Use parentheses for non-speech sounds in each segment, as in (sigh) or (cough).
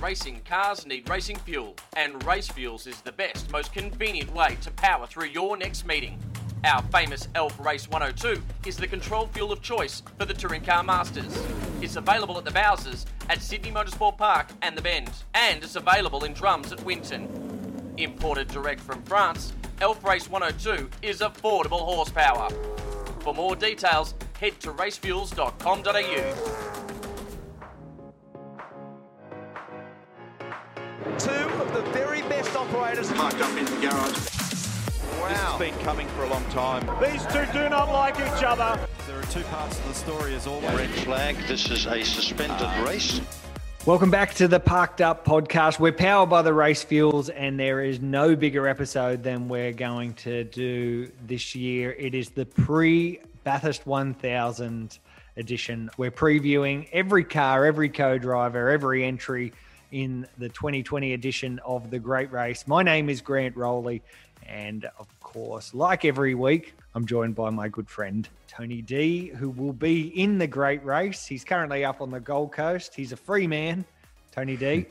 racing cars need racing fuel, and Race Fuels is the best, most convenient way to power through your next meeting. Our famous Elf Race 102 is the control fuel of choice for the Touring Car Masters. It's available at the Bowsers, at Sydney Motorsport Park and the Bend, and it's available in drums at Winton. Imported direct from France, Elf Race 102 is affordable horsepower. For more details, head to racefuels.com.au. operators. Parked up in the garage. Wow. This has been coming for a long time. These two do not like each other. There are two parts of the story as always. Red flag. This is a suspended uh, race. Welcome back to the Parked Up podcast. We're powered by the race fuels, and there is no bigger episode than we're going to do this year. It is the pre Bathurst 1000 edition. We're previewing every car, every co driver, every entry in the 2020 edition of the Great Race. My name is Grant Rowley, and of course, like every week, I'm joined by my good friend Tony D, who will be in the Great Race. He's currently up on the Gold Coast. He's a free man. Tony D,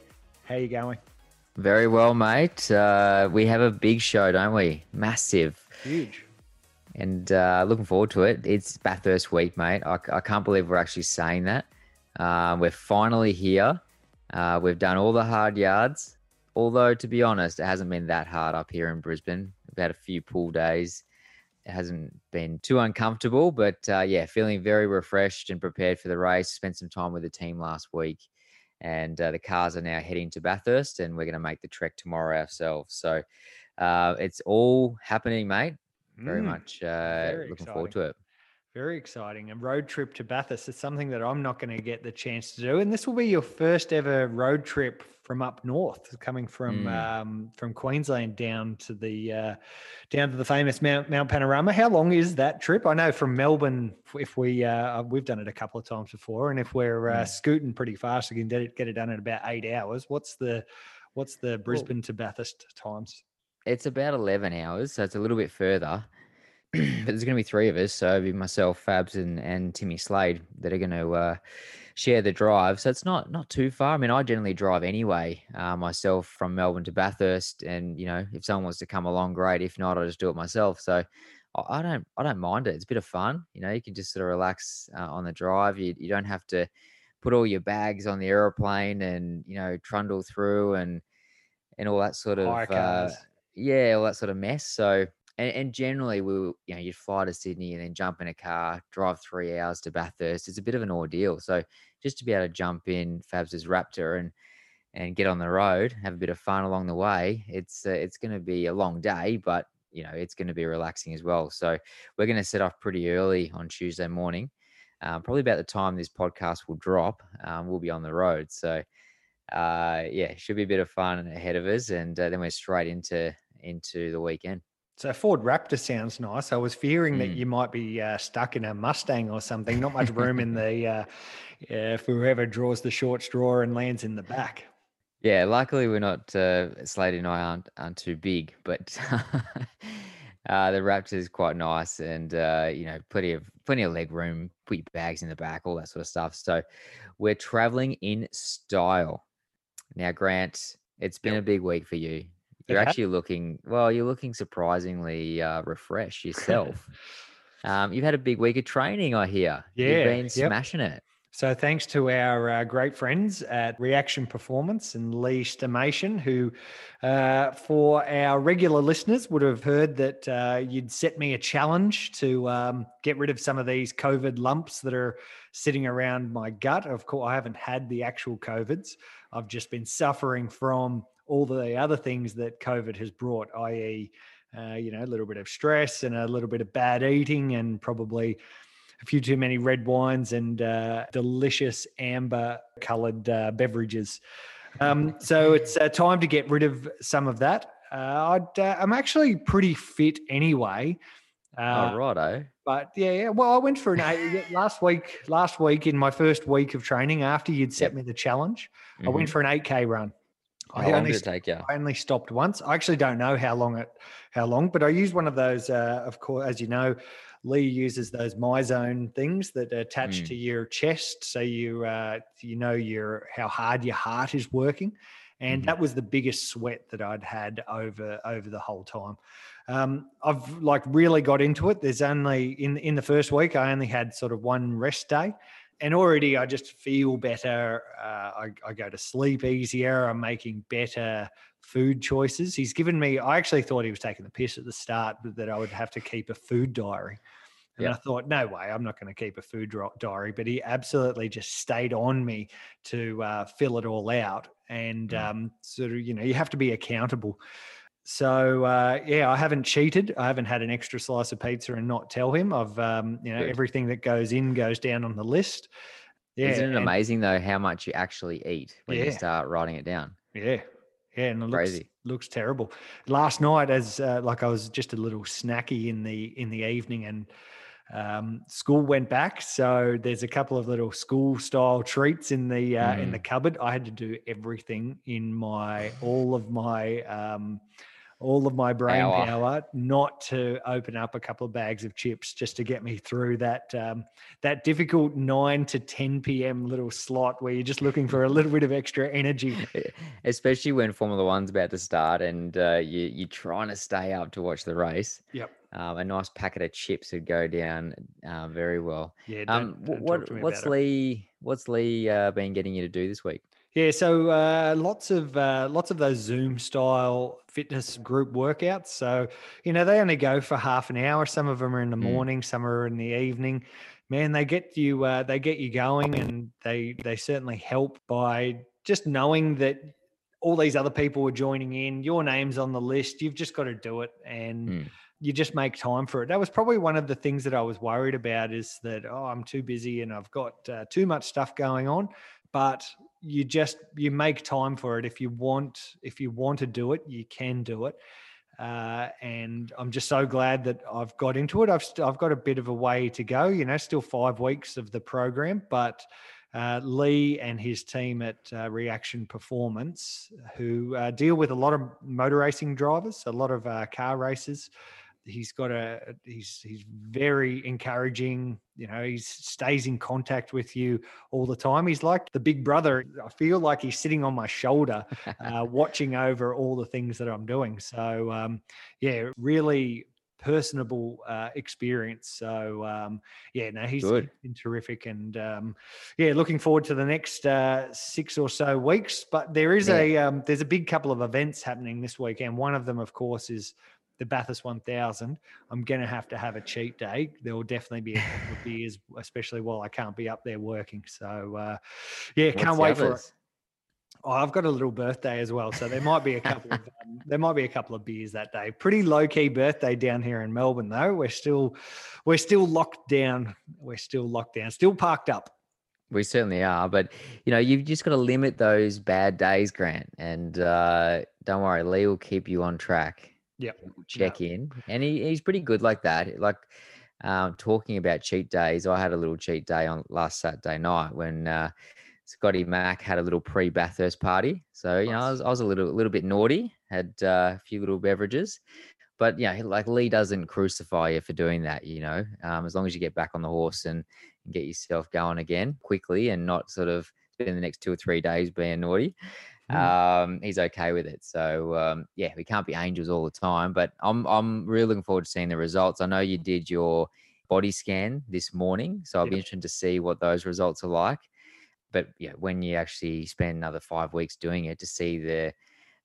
how you going? Very well, mate. Uh, we have a big show, don't we? Massive. Huge. And uh, looking forward to it. It's Bathurst week, mate. I, I can't believe we're actually saying that. Uh, we're finally here. Uh, we've done all the hard yards. Although, to be honest, it hasn't been that hard up here in Brisbane. We've had a few pool days. It hasn't been too uncomfortable, but uh, yeah, feeling very refreshed and prepared for the race. Spent some time with the team last week, and uh, the cars are now heading to Bathurst, and we're going to make the trek tomorrow ourselves. So uh, it's all happening, mate. Very Mm, much uh, very looking forward to it. Very exciting. A road trip to Bathurst is something that I'm not going to get the chance to do. And this will be your first ever road trip from up north, coming from Mm. um, from Queensland down to the uh, down to the famous Mount Mount Panorama. How long is that trip? I know from Melbourne, if we uh, we've done it a couple of times before, and if we're uh, Mm. scooting pretty fast, we can get it get it done in about eight hours. What's the what's the Brisbane to Bathurst times? It's about 11 hours, so it's a little bit further. (clears throat) but there's going to be three of us. So it'll be myself, Fabs, and, and Timmy Slade that are going to uh, share the drive. So it's not not too far. I mean, I generally drive anyway uh, myself from Melbourne to Bathurst, and you know, if someone wants to come along, great. If not, I just do it myself. So I I don't I don't mind it. It's a bit of fun. You know, you can just sort of relax uh, on the drive. You you don't have to put all your bags on the aeroplane and you know trundle through and and all that sort of uh, yeah, all that sort of mess. So, and, and generally, we you know, you'd fly to Sydney and then jump in a car, drive three hours to Bathurst. It's a bit of an ordeal. So, just to be able to jump in Fabs' Raptor and and get on the road, have a bit of fun along the way. It's uh, it's going to be a long day, but you know, it's going to be relaxing as well. So, we're going to set off pretty early on Tuesday morning. Um, probably about the time this podcast will drop, um, we'll be on the road. So, uh, yeah, should be a bit of fun ahead of us, and uh, then we're straight into into the weekend. So Ford Raptor sounds nice. I was fearing that Mm. you might be uh, stuck in a Mustang or something. Not much room in the (laughs) uh, if whoever draws the short straw and lands in the back. Yeah, luckily we're not. Uh, Slade and I aren't aren't too big, but (laughs) uh, the Raptor is quite nice, and uh, you know, plenty of plenty of leg room. Put your bags in the back, all that sort of stuff. So we're traveling in style. Now, Grant, it's been a big week for you. You're actually looking well. You're looking surprisingly uh, refreshed (laughs) yourself. um, you've had a big week of training, I hear. Yeah, you've been yep. smashing it. So thanks to our uh, great friends at Reaction Performance and Lee Stimation, who, uh, for our regular listeners, would have heard that uh, you'd set me a challenge to um, get rid of some of these COVID lumps that are sitting around my gut. Of course, I haven't had the actual COVIDs. I've just been suffering from all the other things that COVID has brought, i.e., uh, you know, a little bit of stress and a little bit of bad eating and probably a few too many red wines and uh, delicious amber colored uh, beverages. Um, so it's uh, time to get rid of some of that. Uh, I'd, uh, I'm actually pretty fit anyway. Uh, oh, righto. But yeah, yeah. Well, I went for an eight last week. Last week in my first week of training, after you'd set Yep. me the challenge, I went for an 8k run. How I only take you? I only stopped once. I actually don't know how long it how long, but I used one of those. Uh, of course, as you know, Lee uses those MyZone things that attach Mm. to your chest, so you uh, you know your how hard your heart is working, and Mhm. that was the biggest sweat that I'd had over over the whole time. Um, I've like really got into it. There's only in in the first week I only had sort of one rest day, and already I just feel better. Uh, I, I go to sleep easier. I'm making better food choices. He's given me. I actually thought he was taking the piss at the start, but that I would have to keep a food diary. And Yeah. I thought, no way, I'm not going to keep a food diary. But he absolutely just stayed on me to uh, fill it all out. And Mm. um, sort of, you know, you have to be accountable. So uh, yeah, I haven't cheated. I haven't had an extra slice of pizza and not tell him. I've um, you know Good. everything that goes in goes down on the list. Yeah, Isn't it and- amazing though how much you actually eat when you start writing it down? Yeah, yeah, and it looks Crazy. looks terrible. Last night, as uh, like I was just a little snacky in the in the evening, and um, school went back, so there's a couple of little school style treats in the uh, in the cupboard. I had to do everything in my all of my um, all of my brain Power. power not to open up a couple of bags of chips just to get me through that um, that difficult 9 to 10 p.m. little slot where you're just looking for a little bit of extra energy (laughs) Especially when Formula One's about to start and uh, you, you're trying to stay up to watch the race. Yep. Um, a nice packet of chips would go down uh, very well. Yeah. Um, don't- wh- don't what what's about it. Lee what's Lee uh, been getting you to do this week? Yeah, so uh, lots of uh, lots of those Zoom style fitness group workouts. So you know they only go for half an hour. Some of them are in the Mm. morning, some are in the evening. Man, they get you uh, they get you going, and they they certainly help by just knowing that all these other people are joining in. Your name's on the list. You've just got to do it, and Mm. you just make time for it. That was probably one of the things that I was worried about is that oh, I'm too busy and I've got uh, too much stuff going on. But you just you make time for it. If you want if you want to do it you can do it. Uh, and i'm just so glad that i've got into it. I've st- i've got a bit of a way to go you know still five weeks of the program but uh, Lee and his team at uh, Reaction Performance, who uh, deal with a lot of motor racing drivers, a lot of uh, car racers, he's got a he's he's very encouraging you know he stays in contact with you all the time. He's like the big brother. I feel like he's sitting on my shoulder uh, (laughs) watching over all the things that i'm doing. So um, yeah really personable uh, experience. So um, yeah no he's Good. been terrific and um, yeah looking forward to the next uh, six or so weeks. But there is Yeah. a um, there's a big couple of events happening this weekend. One of them of course is the Bathurst 1000, I'm going to have to have a cheat day. There will definitely be a (laughs) couple of beers, especially while I can't be up there working. So, uh, yeah, What's can't wait for it. Oh, I've got a little birthday as well, so there might be a couple of um, (laughs) there might be a couple of beers that day. Pretty low key birthday down here in Melbourne, though. We're still we're still locked down. We're still locked down. Still parked up. We certainly are, but you know, you've just got to limit those bad days, Grant. And uh, don't worry, Lee will keep you on track. He'll Check in, and he, he's pretty good like that. Like um, talking about cheat days, I had a little cheat day on last Saturday night when uh, Scotty Mack had a little pre-Bathurst party. So you know, I was, I was a little little bit naughty, had uh, a few little beverages. But yeah, like Lee doesn't crucify you for doing that. You know, um, as long as you get back on the horse and and get yourself going again quickly and not sort of spend the next two or three days being naughty. Um, he's okay with it. So um, yeah, we can't be angels all the time, but I'm I'm really looking forward to seeing the results. I know you did your body scan this morning, so I'll be interested to see what those results are like. But yeah, when you actually spend another five weeks doing it to see the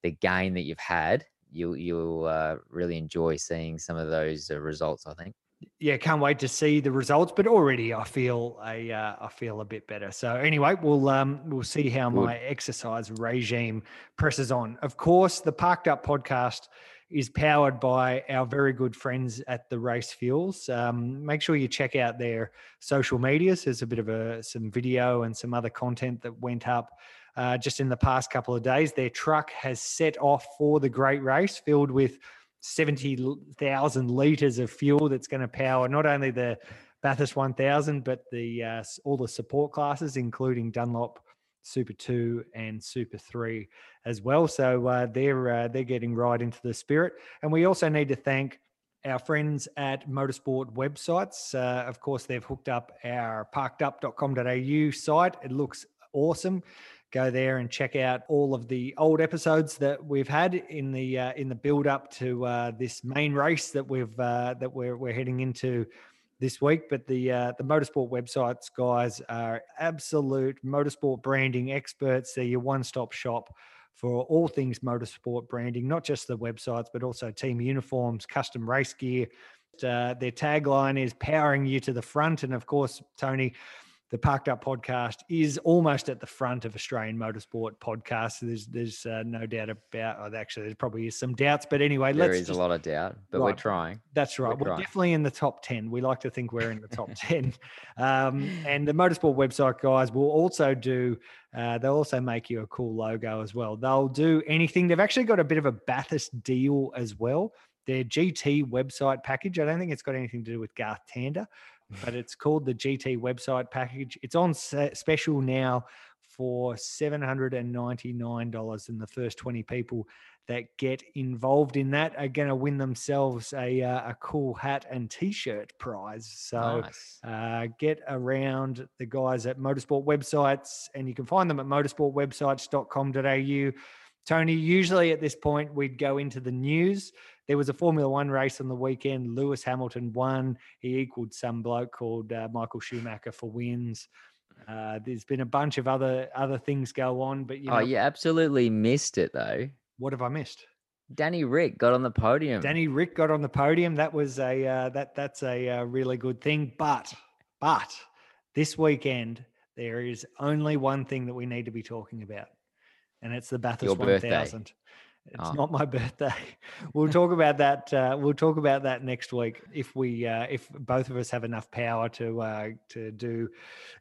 the gain that you've had, you'll you'll uh, really enjoy seeing some of those uh, results. I think. Yeah, can't wait to see the results. But already, I feel a uh, I feel a bit better. So anyway, we'll um we'll see how Good. my exercise regime presses on. Of course, the Parked Up podcast is powered by our very good friends at the Race Fuels. Um, make sure you check out their social medias. There's a bit of a some video and some other content that went up. Uh, just in the past couple of days, their truck has set off for the great race filled with 70,000 litres of fuel that's going to power not only the Bathurst 1000, but the uh, all the support classes, including Dunlop Super 2 and Super 3 as well. So uh, they're uh, they're getting right into the spirit. And we also need to thank our friends at Motorsport websites. Uh, of course, they've hooked up our parkedup.com.au site. It looks awesome. Go there and check out all of the old episodes that we've had in the uh, in the build up to uh, this main race that we've uh, that we're we're heading into this week. But the uh, the motorsport websites guys are absolute motorsport branding experts. They're your one stop shop for all things motorsport branding, not just the websites, but also team uniforms, custom race gear. Uh, their tagline is powering you to the front. And of course, Tony, the Parked Up podcast is almost at the front of Australian motorsport podcasts. There's there's uh, no doubt about. Oh, actually, there probably is some doubts, but anyway, There is just, a lot of doubt, but we're trying. that's right. We're trying. definitely in the top 10. We like to think we're in the top (laughs) 10. Um, and the Motorsport website guys will also do, uh, they'll also make you a cool logo as well. They'll do anything. They've actually got a bit of a Bathurst deal as well. Their GT website package. I don't think it's got anything to do with Garth Tander, but it's called the GT website package. It's on special now for $799 and the first 20 people that get involved in that are going to win themselves a, uh, a cool hat and t-shirt prize so nice. uh, get around the guys at motorsport websites and you can find them at motorsportwebsites.com.au tony usually at this point we'd go into the news there was a formula one race on the weekend lewis hamilton won he equaled some bloke called uh, michael schumacher for wins uh, there's been a bunch of other other things go on but you know oh, you absolutely missed it though. what have i missed Danny Ric got on the podium. Danny Ric got on the podium. That was a uh, that that's a uh, really good thing. But but this weekend there is only one thing that we need to be talking about, and it's the Bathurst Your One birthday. It's Oh. not my (laughs) birthday. We'll talk about that. Uh, we'll talk about that next week if we uh, if both of us have enough power to uh, to do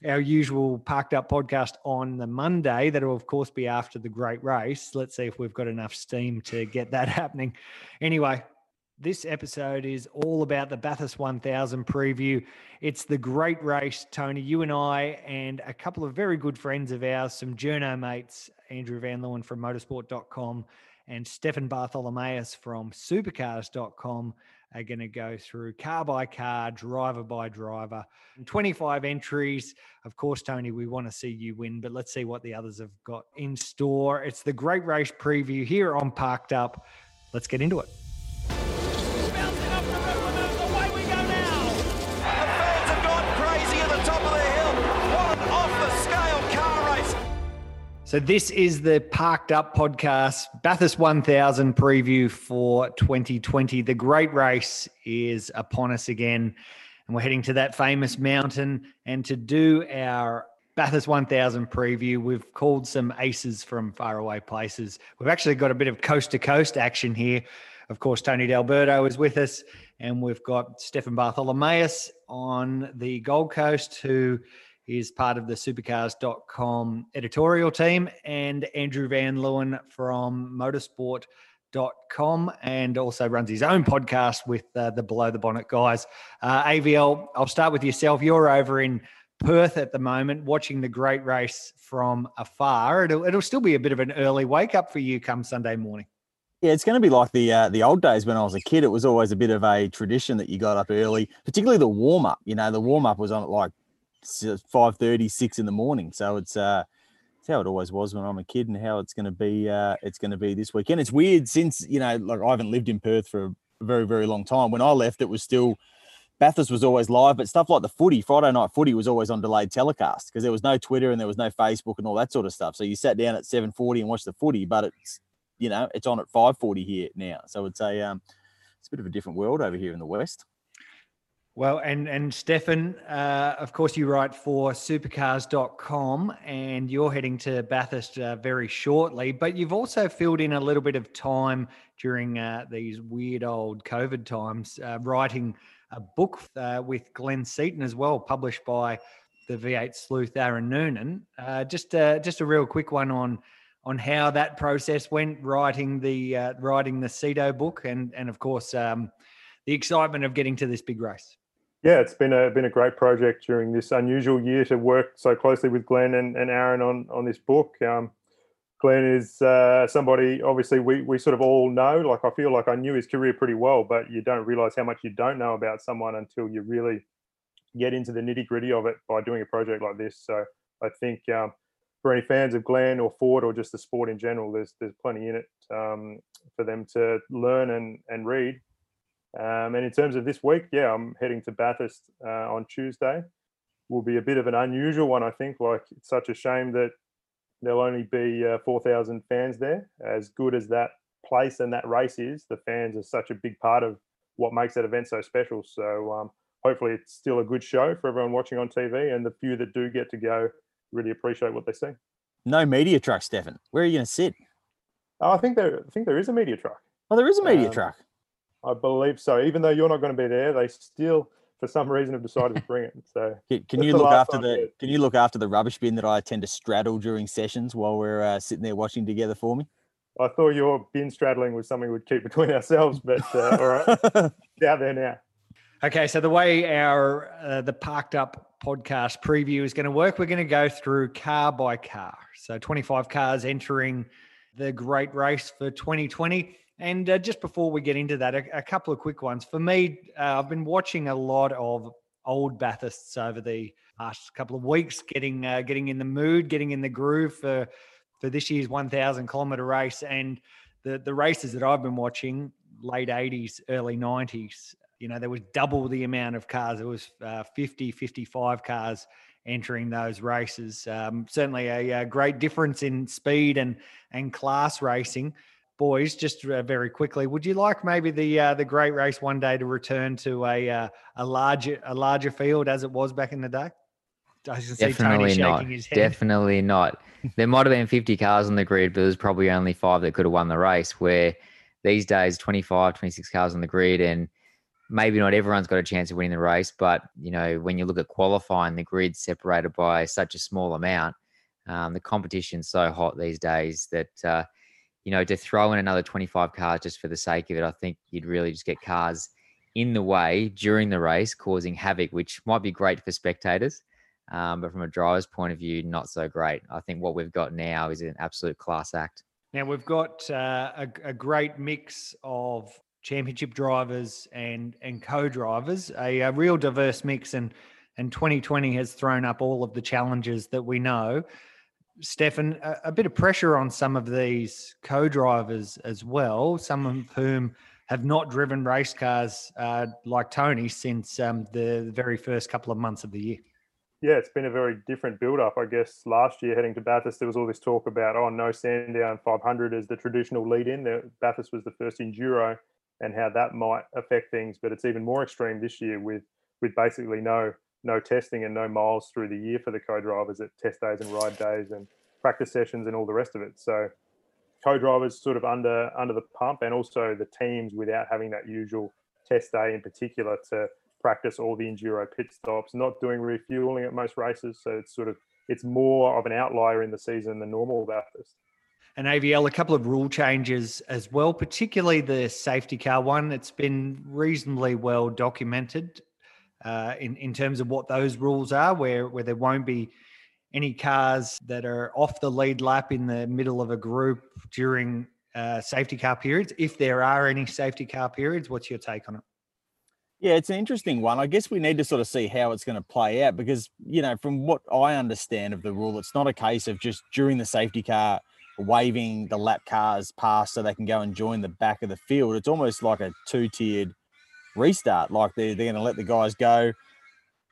our usual parked up podcast on the Monday. That'll of course be after the great race. Let's see if we've got enough steam to get that (laughs) happening. Anyway, this episode is all about the Bathurst 1000 preview. It's the great race, Tony. You and I, and a couple of very good friends of ours, some journo mates, Andrew Van Leeuwen from motorsport.com and Stefan Bartholomaeus from supercars.com, are going to go through car by car, driver by driver. Mm-hmm. 25 entries. Of course, Tony, we want to see you win, but let's see what the others have got in store. It's the great race preview here on Parked Up. Let's get into it. So this is the Parked Up podcast, Bathurst 1000 preview for 2020. The great race is upon us again, and we're heading to that famous mountain. And to do our Bathurst 1000 preview, we've called some aces from faraway places. We've actually got a bit of coast to coast action here. Of course, Tony D'Alberto is with us, and we've got Stefan Bartholomaeus on the Gold Coast, who is part of the supercars.com editorial team, and Andrew Van Leeuwen from motorsport.com and also runs his own podcast with uh, the Below the Bonnet guys. Uh, AVL, I'll start with yourself. You're over in Perth at the moment watching the great race from afar. It'll, it'll still be a bit of an early wake up for you come Sunday morning. Yeah, it's going to be like the uh, the old days when I was a kid. It was always a bit of a tradition that you got up early, particularly the warm up. You know, the warm up was on at like five thirty, six in the morning. So it's uh, it's how it always was when I'm a kid, and how it's going to be. Uh, it's going to be this weekend. It's weird since you know, like I haven't lived in Perth for a very very long time. When I left, it was still Bathurst was always live, but stuff like the footy, Friday night footy was always on delayed telecast because there was no Twitter and there was no Facebook and all that sort of stuff. So you sat down at 7:40 and watched the footy, but it's you know it's on at 5:40 here now. So it's a um, it's a bit of a different world over here in the west. Well, and and Stefan, uh, of course, you write for supercars.com and you're heading to Bathurst uh, very shortly, but you've also filled in a little bit of time during uh, these weird old COVID times, uh, writing a book uh, with Glenn Seton as well, published by the V8 sleuth Aaron Noonan. Uh, just just a real quick one on on how that process went, writing the writing the Seto book, and and of course um, the excitement of getting to this big race. Yeah, it's been a been a great project during this unusual year to work so closely with Glenn and, and Aaron on on this book. Um, Glenn is uh, somebody obviously we, we sort of all know. Like I feel like I knew his career pretty well, but you don't realize how much you don't know about someone until you really get into the nitty gritty of it by doing a project like this. So I think um, for any fans of Glenn or Ford or just the sport in general, there's there's plenty in it um, for them to learn and and read. Um, and in terms of this week, yeah, I'm heading to Bathurst uh, on Tuesday. Will be a bit of an unusual one, I think. Like it's such a shame that there'll only be uh, 4,000 fans there. As good as that place and that race is, the fans are such a big part of what makes that event so special. So um, hopefully, it's still a good show for everyone watching on TV, and the few that do get to go really appreciate what they see. No media truck, Stefan. Where are you going to sit? Oh, I think there. I think there is a media truck. Oh, there is a media Um, truck. I believe so. Even though you're not going to be there, they still, for some reason, have decided to bring it. (laughs) So Can, can you look last after the yeah. Can you look after the rubbish bin that I tend to straddle during sessions while we're uh, sitting there watching together for me? I thought your bin straddling was something we'd keep between ourselves, but uh, all right, (laughs) it's out there now. Okay, so the way our uh, the parked up podcast preview is going to work, we're going to go through car by car. So 25 cars entering the great race for 2020. And uh, just before we get into that, a, a couple of quick ones. For me, uh, I've been watching a lot of old Bathursts over the past couple of weeks, getting uh, getting in the mood, getting in the groove for for this year's 1,000 kilometer race. And the the races that I've been watching, late 80s, early 90s, you know, there was double the amount of cars. There was uh, 50, 55 cars entering those races. Um, certainly a, a great difference in speed and and class racing. Boys, just uh, very quickly, would you like maybe the uh, the great race one day to return to a uh, a larger a larger field as it was back in the day? I can see Tony Definitely not. his head. Definitely not. (laughs) There might have been 50 cars on the grid, but there's probably only five that could have won the race. Where these days, 25, 26 cars on the grid, and maybe not everyone's got a chance of winning the race. But you know, when you look at qualifying, the grid separated by such a small amount. Um, the competition's so hot these days that uh, you know to throw in another 25 cars just for the sake of it, I think you'd really just get cars in the way during the race, causing havoc, which might be great for spectators. Um, but from a driver's point of view, not so great. I think what we've got now is an absolute class act. Now we've got uh, a, a great mix of championship drivers and and co-drivers, a, a real diverse mix, and and 2020 has thrown up all of the challenges that we know. Stefan, a, a bit of pressure on some of these co-drivers as well, some of whom have not driven race cars uh, like Tony since um, the very first couple of months of the year. Yeah, it's been a very different build-up. I guess last year heading to Bathurst, there was all this talk about oh no Sandown 500 as the traditional lead-in. Bathurst was the first enduro, and how that might affect things. But it's even more extreme this year with with basically no no testing and no miles through the year for the co-drivers at test days and ride days and practice sessions and all the rest of it. So co-drivers sort of under under the pump, and also the teams without having that usual test day in particular to practice all the enduro pit stops, not doing refueling at most races. So it's sort of it's more of an outlier in the season than normal Bathurst. and AVL, a couple of rule changes as well, particularly the safety car one. It's been reasonably well documented uh, in in terms of what those rules are, where where there won't be any cars that are off the lead lap in the middle of a group during uh, safety car periods. If there are any safety car periods, what's your take on it? Yeah, it's an interesting one. I guess we need to sort of see how it's going to play out because, you know, from what I understand of the rule, it's not a case of just during the safety car waving the lap cars past so they can go and join the back of the field. It's almost like a two tiered restart. Like they're, they're going to let the guys go,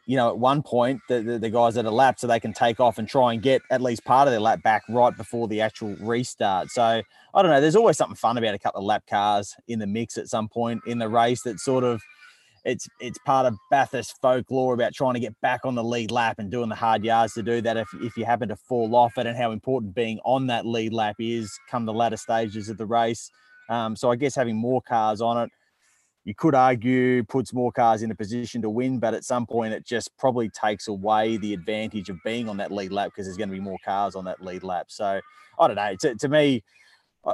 you know, at one point, the, the, the guys at a lap so they can take off and try and get at least part of their lap back right before the actual restart. So I don't know. There's always something fun about a couple of lap cars in the mix at some point in the race that sort of it's it's part of Bathurst folklore about trying to get back on the lead lap and doing the hard yards to do that if, if you happen to fall off it and how important being on that lead lap is come the latter stages of the race. Um, so I guess having more cars on it, you could argue puts more cars in a position to win, but at some point it just probably takes away the advantage of being on that lead lap because there's going to be more cars on that lead lap. So I don't know. To, to me,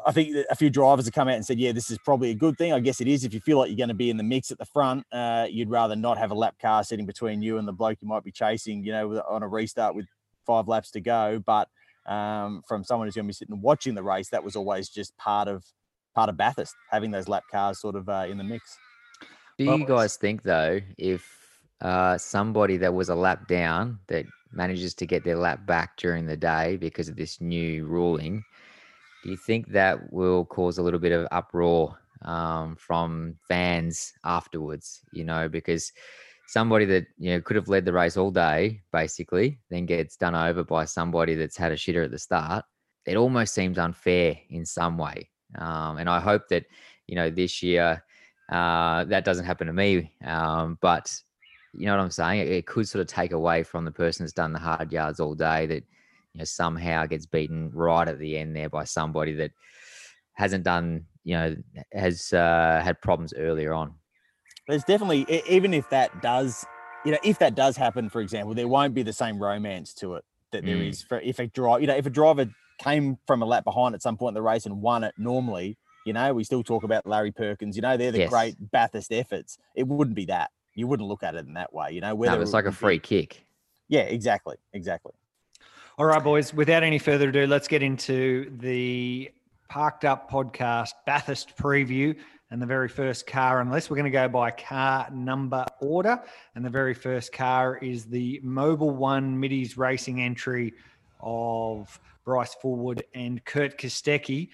I think a few drivers have come out and said, yeah, this is probably a good thing. I guess it is. If you feel like you're going to be in the mix at the front, uh, you'd rather not have a lap car sitting between you and the bloke you might be chasing, you know, on a restart with five laps to go. But um, from someone who's going to be sitting watching the race, that was always just part of part of Bathurst having those lap cars sort of uh, in the mix. Do Well, you guys think though, if uh, somebody that was a lap down that manages to get their lap back during the day because of this new ruling, do you think that will cause a little bit of uproar um, from fans afterwards? You know, because somebody that you know could have led the race all day, basically, then gets done over by somebody that's had a shitter at the start. It almost seems unfair in some way, um, and I hope that you know this year uh, that doesn't happen to me. Um, but you know what I'm saying? It, it could sort of take away from the person that's done the hard yards all day that you know somehow gets beaten right at the end there by somebody that hasn't done you know has uh, had problems earlier on. there's definitely even if that does you know if that does happen for example there won't be the same romance to it that there Mm. is for if a drive you know if a driver came from a lap behind at some point in the race and won it normally you know we still talk about larry perkins you know they're the Yes. great bathurst efforts it wouldn't be that you wouldn't look at it in that way you know No, whether it's it like a would be- free kick. yeah exactly exactly All right, boys. Without any further ado, let's get into the Parked Up podcast Bathurst preview. And the very first car, unless we're going to go by car number order. And the very first car is the Mobil One Middy's Racing entry of Bryce Fullwood and Kurt Kostecki.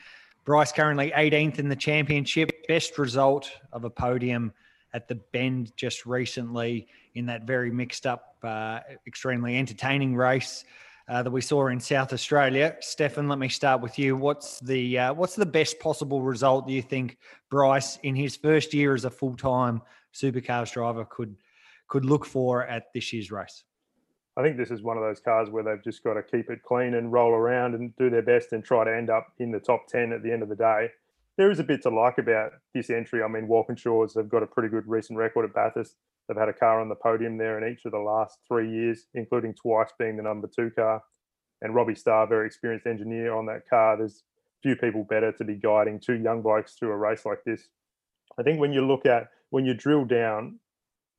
Bryce currently 18th in the championship, best result of a podium at the Bend just recently in that very mixed up, uh, extremely entertaining race uh, that we saw in South Australia. Stefan, let me start with you. What's the uh, what's the best possible result do you think Bryce in his first year as a full time supercars driver could could look for at this year's race? I think this is one of those cars where they've just got to keep it clean and roll around and do their best and try to end up in the top 10 at the end of the day. There is a bit to like about this entry. I mean, Walkinshaws have got a pretty good recent record at Bathurst. They've had a car on the podium there in each of the last three years, including twice being the number two car. And Robbie Starr, very experienced engineer on that car. There's few people better to be guiding two young blokes through a race like this. I think when you look at when you drill down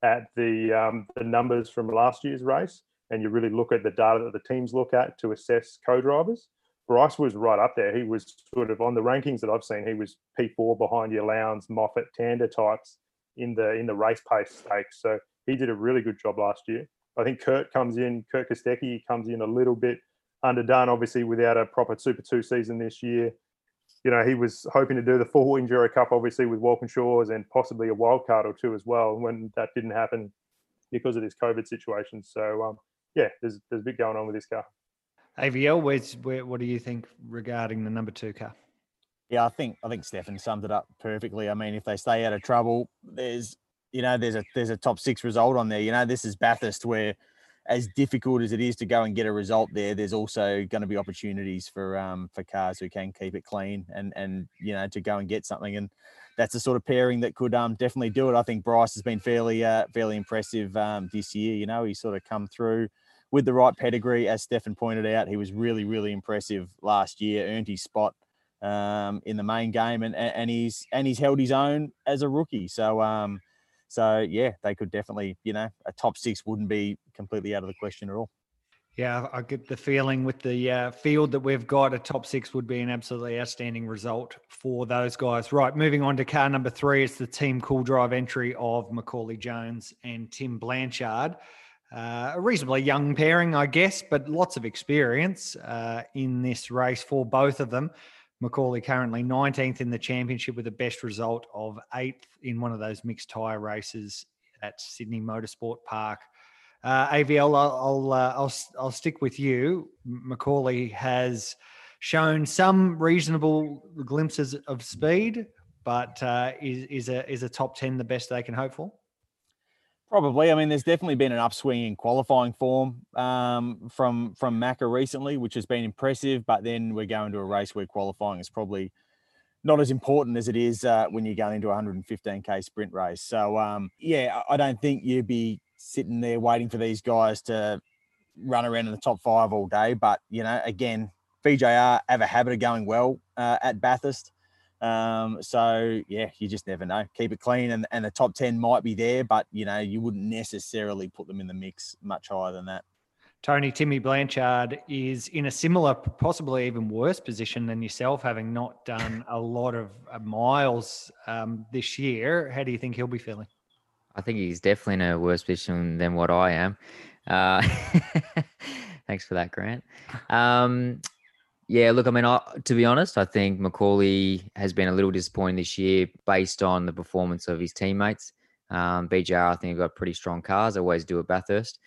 at the um, the numbers from last year's race, and you really look at the data that the teams look at to assess co-drivers, Bryce was right up there. He was sort of on the rankings that I've seen. He was P4 behind your Lowndes, Moffat, Tander types in the in the race pace stakes. So he did a really good job last year. I think Kurt comes in, Kurt Kostecki comes in a little bit underdone, obviously without a proper Super Two season this year. You know, he was hoping to do the full Enduro Cup, obviously with Walkinshaws and possibly a wild card or two as well. When that didn't happen because of this COVID situation, so um, yeah, there's there's a bit going on with this car. AVL, where's, where, what do you think regarding the number two car? Yeah, I think I think Stefan summed it up perfectly. I mean, if they stay out of trouble, there's you know there's a there's a top six result on there. You know, this is Bathurst where as difficult as it is to go and get a result there, there's also going to be opportunities for um for cars who can keep it clean and and you know to go and get something. And that's the sort of pairing that could um definitely do it. I think Bryce has been fairly uh fairly impressive um this year. You know, he's sort of come through with the right pedigree, as Stefan pointed out. He was really really impressive last year, earned his spot um, in the main game, and and he's and he's held his own as a rookie. So um, so yeah, they could definitely, you know, a top six wouldn't be completely out of the question at all. Yeah, I get the feeling with the uh, field that we've got, a top six would be an absolutely outstanding result for those guys. Right, moving on to car number three, it's the Team CoolDrive entry of Macaulay Jones and Tim Blanchard. Uh, a reasonably young pairing, I guess, but lots of experience uh, in this race for both of them. Macaulay currently 19th in the championship with the best result of eighth in one of those mixed tyre races at Sydney Motorsport Park. Uh, AVL, I'll I'll, uh, I'll I'll stick with you. Macaulay has shown some reasonable glimpses of speed, but uh, is is a is a top ten the best they can hope for? Probably. I mean, there's definitely been an upswing in qualifying form um, from from Macca recently, which has been impressive. But then we're going to a race where qualifying is probably not as important as it is uh, when you're going into a 115k sprint race. So um, yeah, I don't think you'd be sitting there waiting for these guys to run around in the top five all day. But you know, again, BJR have a habit of going well uh, at Bathurst. Um, so yeah, you just never know. Keep it clean, and, and the top ten might be there, but you know you wouldn't necessarily put them in the mix much higher than that. Tony Timmy Blanchard is in a similar, possibly even worse position than yourself, having not done a lot of uh, miles um, this year. How do you think he'll be feeling? I think he's definitely in a worse position than what I am. Uh, (laughs) thanks for that, Grant. Um, yeah, look, I mean, I, to be honest, I think Macaulay has been a little disappointing this year based on the performance of his teammates. Um, BJR, I think, got pretty strong cars. always do at Bathurst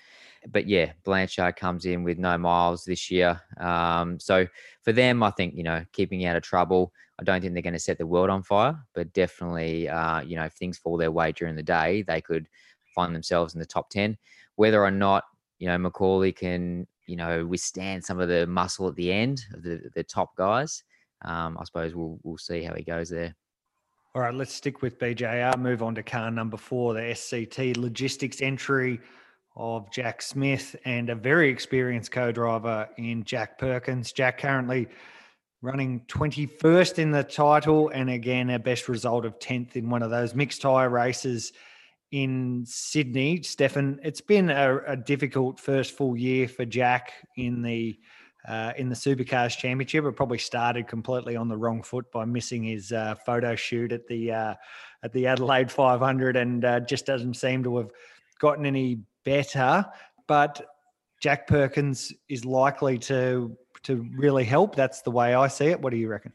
but yeah, Blanchard comes in with no miles this year. Um, so for them, I think you know keeping out of trouble. I don't think they're going to set the world on fire, but definitely, uh, you know, if things fall their way during the day, they could find themselves in the top ten. Whether or not you know Macaulay can you know withstand some of the muscle at the end of the the top guys, um, I suppose we'll we'll see how he goes there. All right, let's stick with BJR. Move on to car number four, the SCT logistics entry of Jack Smith and a very experienced co-driver in Jack Perkins. Jack currently running 21st in the title and again a best result of 10th in one of those mixed tire races in Sydney. Stefan, it's been a, a difficult first full year for Jack in the uh, in the Supercars Championship. It probably started completely on the wrong foot by missing his uh, photo shoot at the uh, at the Adelaide 500, and uh, just doesn't seem to have gotten any better, but Jack Perkins is likely to to really help. That's the way I see it. What do you reckon?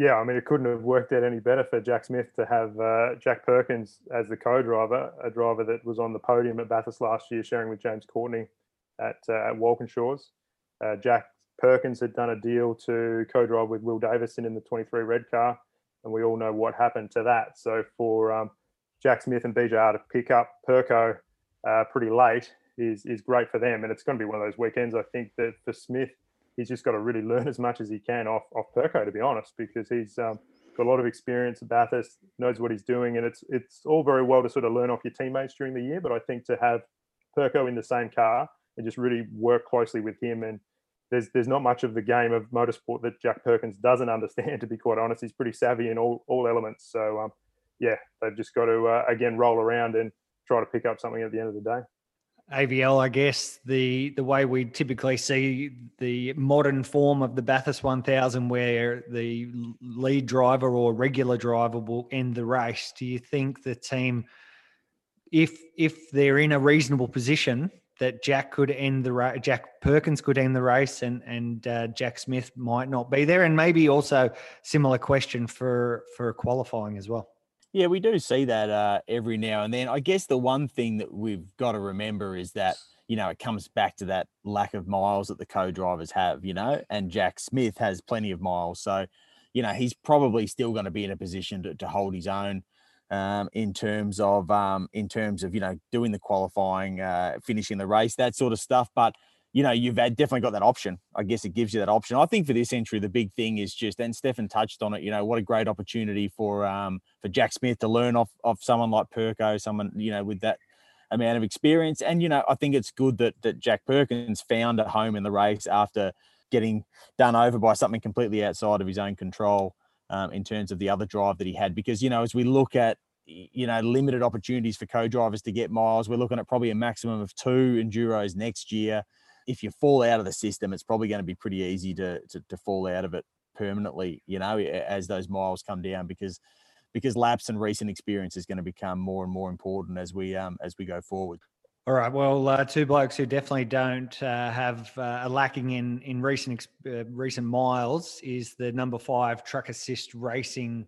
Yeah, I mean, it couldn't have worked out any better for Jack Smith to have uh, Jack Perkins as the co-driver, a driver that was on the podium at Bathurst last year, sharing with James Courtney at uh, at Walkinshaws. Uh, Jack Perkins had done a deal to co-drive with Will Davison in the 23 red car, and we all know what happened to that. So for um, Jack Smith and BJR to pick up Perko uh, pretty late is is great for them. And it's going to be one of those weekends. I think that for Smith, he's just got to really learn as much as he can off off Perko, to be honest, because he's um, got a lot of experience at Bathurst, knows what he's doing, and it's it's all very well to sort of learn off your teammates during the year. But I think to have Perko in the same car and just really work closely with him and there's there's not much of the game of motorsport that Jack Perkins doesn't understand. To be quite honest, he's pretty savvy in all all elements. So um, yeah, they've just got to uh, again roll around and try to pick up something at the end of the day. AVL, I guess the the way we typically see the modern form of the Bathurst 1000, where the lead driver or regular driver will end the race. Do you think the team, if if they're in a reasonable position, that Jack could end the race, Jack Perkins could end the race, and and uh, Jack Smith might not be there, and maybe also similar question for for qualifying as well. Yeah, we do see that uh, every now and then. I guess the one thing that we've got to remember is that, you know, it comes back to that lack of miles that the co drivers have, you know, and Jack Smith has plenty of miles. So, you know, he's probably still going to be in a position to, to hold his own. Um, in terms of um, in terms of you know doing the qualifying, uh, finishing the race, that sort of stuff. But you know, you've had, definitely got that option. I guess it gives you that option. I think for this entry, the big thing is just, and Stefan touched on it. You know, what a great opportunity for um for Jack Smith to learn off of someone like Perko, someone you know with that amount of experience. And you know, I think it's good that that Jack Perkins found a home in the race after getting done over by something completely outside of his own control um, in terms of the other drive that he had. Because you know, as we look at you know limited opportunities for co-drivers to get miles, we're looking at probably a maximum of two enduros next year if you fall out of the system, it's probably going to be pretty easy to, to, to fall out of it permanently, you know, as those miles come down because because laps and recent experience is going to become more and more important as we um as we go forward. All right. Well, uh, two blokes who definitely don't uh, have uh, a lacking in in recent uh, recent miles is the number five truck assist racing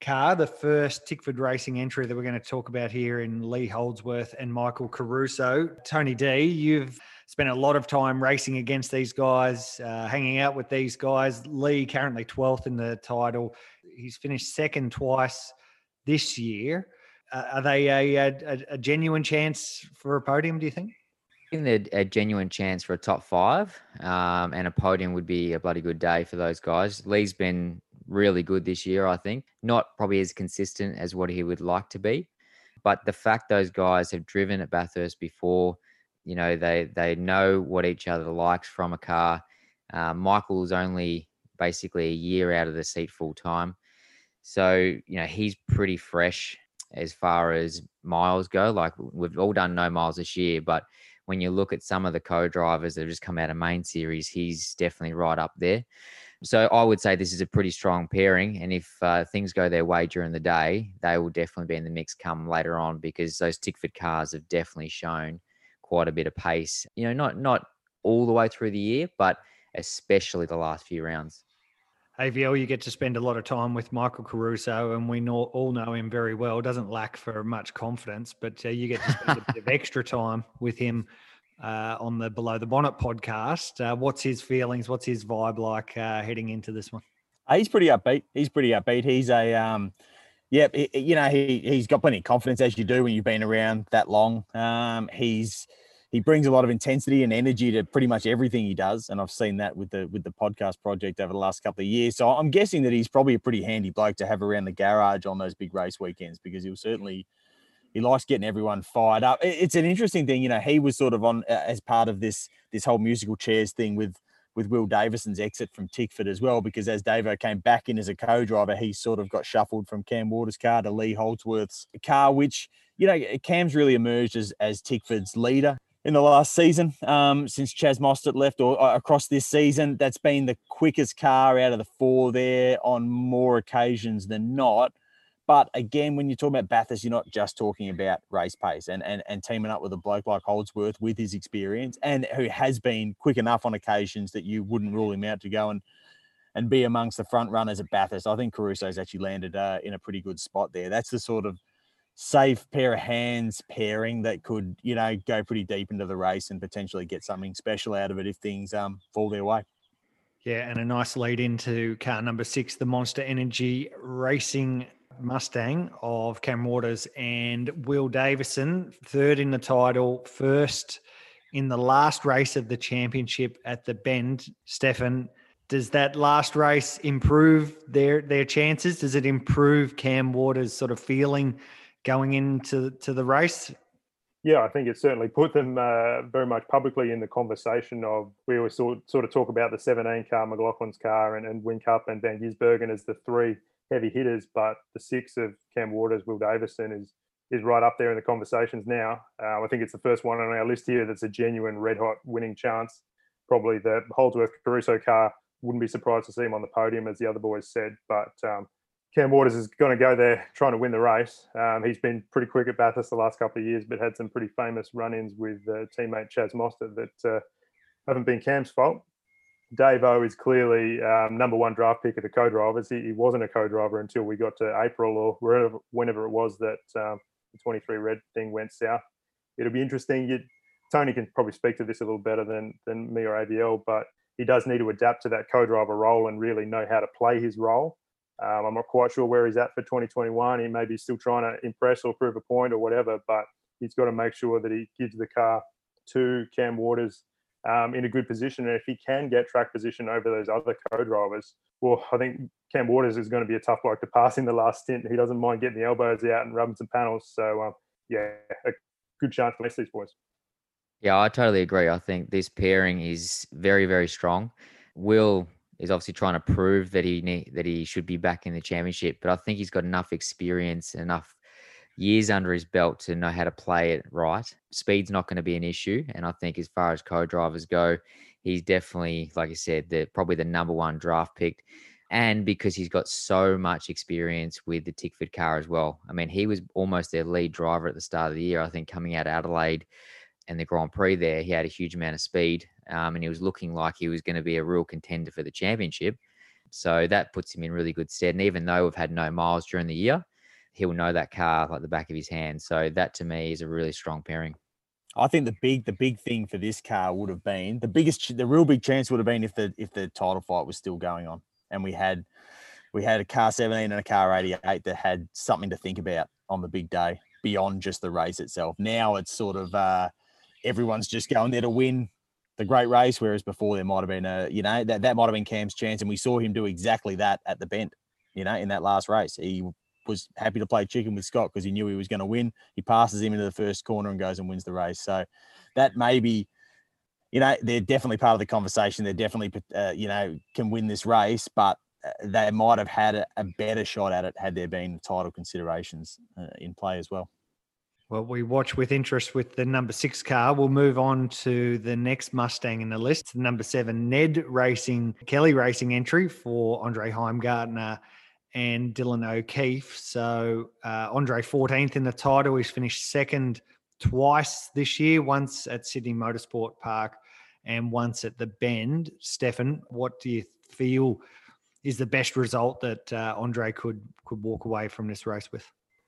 car, the first Tickford Racing entry that we're going to talk about here in Lee Holdsworth and Michael Caruso. Tony D, you've spent a lot of time racing against these guys, uh, hanging out with these guys. Lee currently 12th in the title. He's finished second twice this year. Uh, are they a, a, a, genuine chance for a podium, do you think? I think they're a genuine chance for a top five, um, and a podium would be a bloody good day for those guys. Lee's been really good this year, I think. Not probably as consistent as what he would like to be, but the fact those guys have driven at Bathurst before, you know, they they know what each other likes from a car. Uh, Michael's only basically a year out of the seat full time, so you know he's pretty fresh as far as miles go. Like we've all done no miles this year, but when you look at some of the co-drivers that have just come out of main series, he's definitely right up there. So I would say this is a pretty strong pairing, and if uh, things go their way during the day, they will definitely be in the mix come later on because those Tickford cars have definitely shown quite a bit of pace. You know, not not all the way through the year, but especially the last few rounds. AVL, you get to spend a lot of time with Michael Caruso, and we know, all know him very well. Doesn't lack for much confidence, but uh, you get to spend a bit of extra time with him uh, on the Below the Bonnet podcast. Uh, what's his feelings? What's his vibe like uh, heading into this one? Uh, he's pretty upbeat. He's pretty upbeat. He's a, um, yeah, you know, he he's got plenty of confidence as you do when you've been around that long. Um, he's he brings a lot of intensity and energy to pretty much everything he does, and I've seen that with the with the podcast project over the last couple of years. So I'm guessing that he's probably a pretty handy bloke to have around the garage on those big race weekends because he'll certainly he likes getting everyone fired up. It's an interesting thing, you know. He was sort of on as part of this this whole musical chairs thing with with Will Davison's exit from Tickford as well, because as Davo came back in as a co-driver, he sort of got shuffled from Cam Waters' car to Lee Holdsworth's car, which you know Cam's really emerged as as Tickford's leader in the last season um, since Chaz Mostert left or uh, across this season. That's been the quickest car out of the four there on more occasions than not. But again, when you're talking about Bathurst, you're not just talking about race pace and, and, and teaming up with a bloke like Holdsworth with his experience and who has been quick enough on occasions that you wouldn't rule him out to go and and be amongst the front runners at Bathurst. I think Caruso's actually landed uh, in a pretty good spot there. That's the sort of safe pair of hands pairing that could, you know, go pretty deep into the race and potentially get something special out of it if things um, fall their way. Yeah, and a nice lead into car number six, the Monster Energy Racing Mustang of Cam Waters and Will Davison, third in the title, first in the last race of the championship at the Bend. Stefan, does that last race improve their their chances? Does it improve Cam Waters' sort of feeling going into to the race? Yeah, I think it certainly put them uh, very much publicly in the conversation of we always sort, sort of talk about the 17 car, McLaughlin's car, and, and Whincup and Van Gisbergen as the three heavy hitters, but the six of Cam Waters, Will Davison is is right up there in the conversations now. Uh, I think it's the first one on our list here that's a genuine red hot winning chance. Probably the Holdsworth Caruso car wouldn't be surprised to see him on the podium, as the other boys said, but um, Cam Waters is going to go there trying to win the race. Um, he's been pretty quick at Bathurst the last couple of years, but had some pretty famous run-ins with uh, teammate Chaz Mostert that uh, haven't been Cam's fault. Davo is clearly um, number one draft pick of the co-drivers. He, he, wasn't a co-driver until we got to April or wherever, whenever it was that um, the 23 red thing went south. It'll be interesting. You, Tony can probably speak to this a little better than than me or AVL, but he does need to adapt to that co-driver role and really know how to play his role. Um, I'm not quite sure where he's at for 2021. He may be still trying to impress or prove a point or whatever, but he's got to make sure that he gives the car to Cam Waters um, in a good position. And if he can get track position over those other co-drivers, well, I think Cam Waters is going to be a tough bloke to pass in the last stint. He doesn't mind getting the elbows out and rubbing some panels. So, um, yeah, a good chance for these boys. Yeah, I totally agree. I think this pairing is very, very strong. Will is obviously trying to prove that he need, that he should be back in the championship. But I think he's got enough experience, enough years under his belt to know how to play it right. Speed's not going to be an issue, and I think as far as co-drivers go, he's definitely, like I said, the probably the number one draft pick. And because he's got so much experience with the Tickford car as well. I mean, he was almost their lead driver at the start of the year. I think coming out of Adelaide and the Grand Prix there, he had a huge amount of speed um, and he was looking like he was going to be a real contender for the championship. So that puts him in really good stead. And even though we've had no miles during the year, he'll know that car like the back of his hand. So that to me is a really strong pairing. I think the big the big thing for this car would have been the biggest the real big chance would have been if the if the title fight was still going on and we had we had a car 17 and a car 88 that had something to think about on the big day beyond just the race itself. Now it's sort of uh everyone's just going there to win the great race, whereas before there might have been a, you know, that, that might have been Cam's chance. And we saw him do exactly that at the bend, you know, in that last race. He was happy to play chicken with Scott because he knew he was going to win. He passes him into the first corner and goes and wins the race. So that maybe, you know, they're definitely part of the conversation. They're definitely, uh, you know, can win this race, but uh, they might have had a, a, better shot at it had there been title considerations uh, in play as well. Well, we watch with interest with the number six car. We'll move on to the next Mustang in the list, number seven Ned Racing, Kelly Racing entry for Andre Heimgartner and Dylan O'Keeffe. So uh, Andre 14th in the title. He's finished second twice this year, once at Sydney Motorsport Park and once at the Bend. Stefan, what do you feel is the best result that uh, Andre could could walk away from this race with?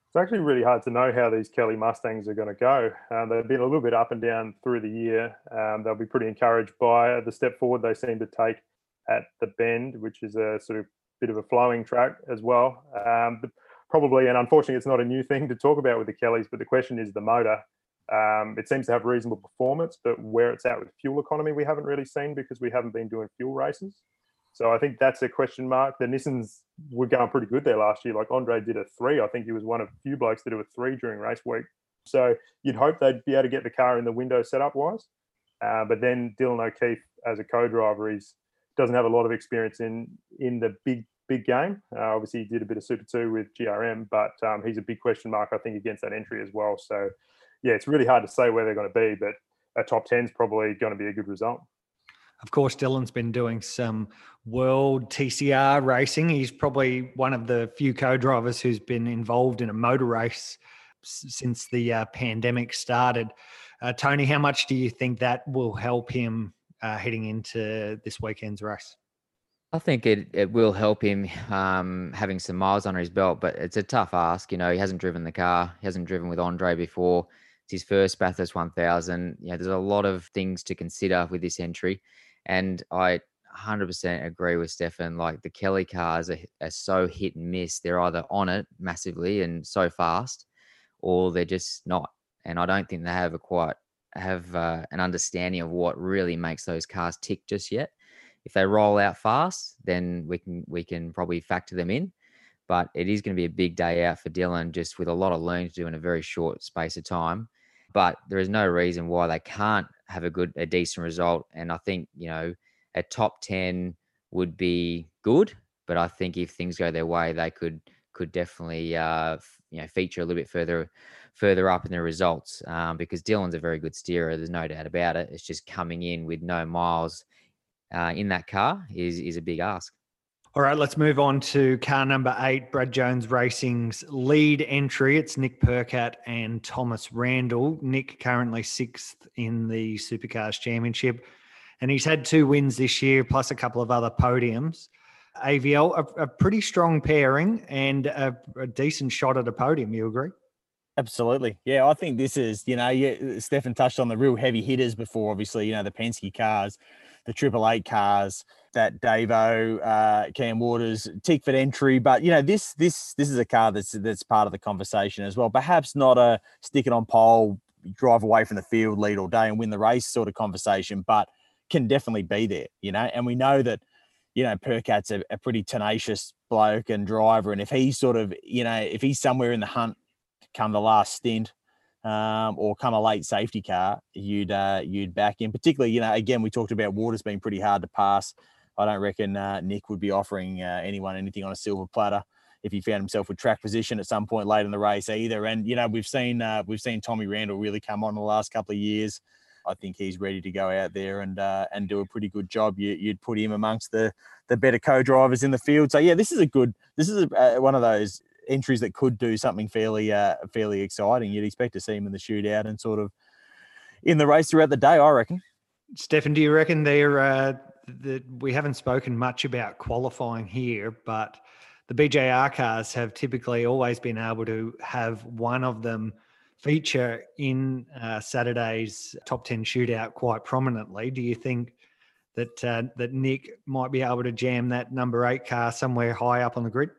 It's actually really hard to know how these Kelly Mustangs are going to go. Um, they've been a little bit up and down through the year. Um, they'll be pretty encouraged by the step forward they seem to take at the Bend, which is a sort of bit of a flowing track as well. Um, probably, and unfortunately, it's not a new thing to talk about with the Kellys, but the question is the motor. Um, it seems to have reasonable performance, but where it's at with fuel economy, we haven't really seen because we haven't been doing fuel races. So I think that's a question mark. The Nissans were going pretty good there last year. Like Andre did a three. I think he was one of few blokes that did a three during race week. So you'd hope they'd be able to get the car in the window setup wise. Uh, but then Dylan O'Keeffe as a co-driver, he's doesn't have a lot of experience in in the big big game. Uh, obviously, he did a bit of Super Two with GRM, but um, he's a big question mark, I think, against that entry as well. So, yeah, it's really hard to say where they're going to be, but a top 10 is probably going to be a good result. Of course, Dylan's been doing some world TCR racing. He's probably one of the few co drivers who's been involved in a motor race since the uh, pandemic started. Uh, Tony, how much do you think that will help him uh, heading into this weekend's race? I think it, it will help him um, having some miles under his belt, but it's a tough ask. You know, he hasn't driven the car, he hasn't driven with Andre before. It's his first Bathurst 1000. You know, there's a lot of things to consider with this entry. And I 100% agree with Stefan. Like the Kelly cars are, are so hit and miss. They're either on it massively and so fast, or they're just not. And I don't think they have a quite have uh, an understanding of what really makes those cars tick just yet. If they roll out fast, then we can we can probably factor them in. But it is going to be a big day out for Dylan, just with a lot of learning to do in a very short space of time. But there is no reason why they can't have a good, a decent result. And I think you know, a top ten would be good. But I think if things go their way, they could could definitely uh, you know feature a little bit further further up in the results um, because Dylan's a very good steerer. There's no doubt about it. It's just coming in with no miles uh, in that car is is a big ask. All right, let's move on to car number eight, Brad Jones Racing's lead entry. It's Nick Percat and Thomas Randall. Nick currently sixth in the Supercars Championship, and he's had two wins this year, plus a couple of other podiums. AVL, a, a pretty strong pairing and a, a, decent shot at a podium. You agree? Absolutely. Yeah, I think this is, you know, yeah, Stefan touched on the real heavy hitters before, obviously, you know, the Penske cars, the Triple Eight cars, that Davo, uh, Cam Waters, Tickford entry. But you know, this this this is a car that's that's part of the conversation as well. Perhaps not a stick it on pole, drive away from the field, lead all day and win the race sort of conversation, but can definitely be there, you know. And we know that you know, Percat's a, a, pretty tenacious bloke and driver. And if he's sort of, you know, if he's somewhere in the hunt come the last stint um, or come a late safety car, you'd uh, you'd back in. Particularly, you know, again, we talked about Waters being pretty hard to pass. I don't reckon uh, Nick would be offering uh, anyone anything on a silver platter if he found himself with track position at some point late in the race either. And you know, we've seen uh, we've seen Tommy Randall really come on the last couple of years. I think he's ready to go out there and uh, and do a pretty good job. You, would put him amongst the the better co-drivers in the field. So yeah, this is a good. This is a, uh, one of those entries that could do something fairly uh, fairly exciting. You'd expect to see him in the shootout and sort of in the race throughout the day. I reckon. Stefan, do you reckon they're uh, that we haven't spoken much about qualifying here, but the BJR cars have typically always been able to have one of them feature in uh, Saturday's top 10 shootout quite prominently. Do you think that uh, that Nick might be able to jam that number eight car somewhere high up on the grid?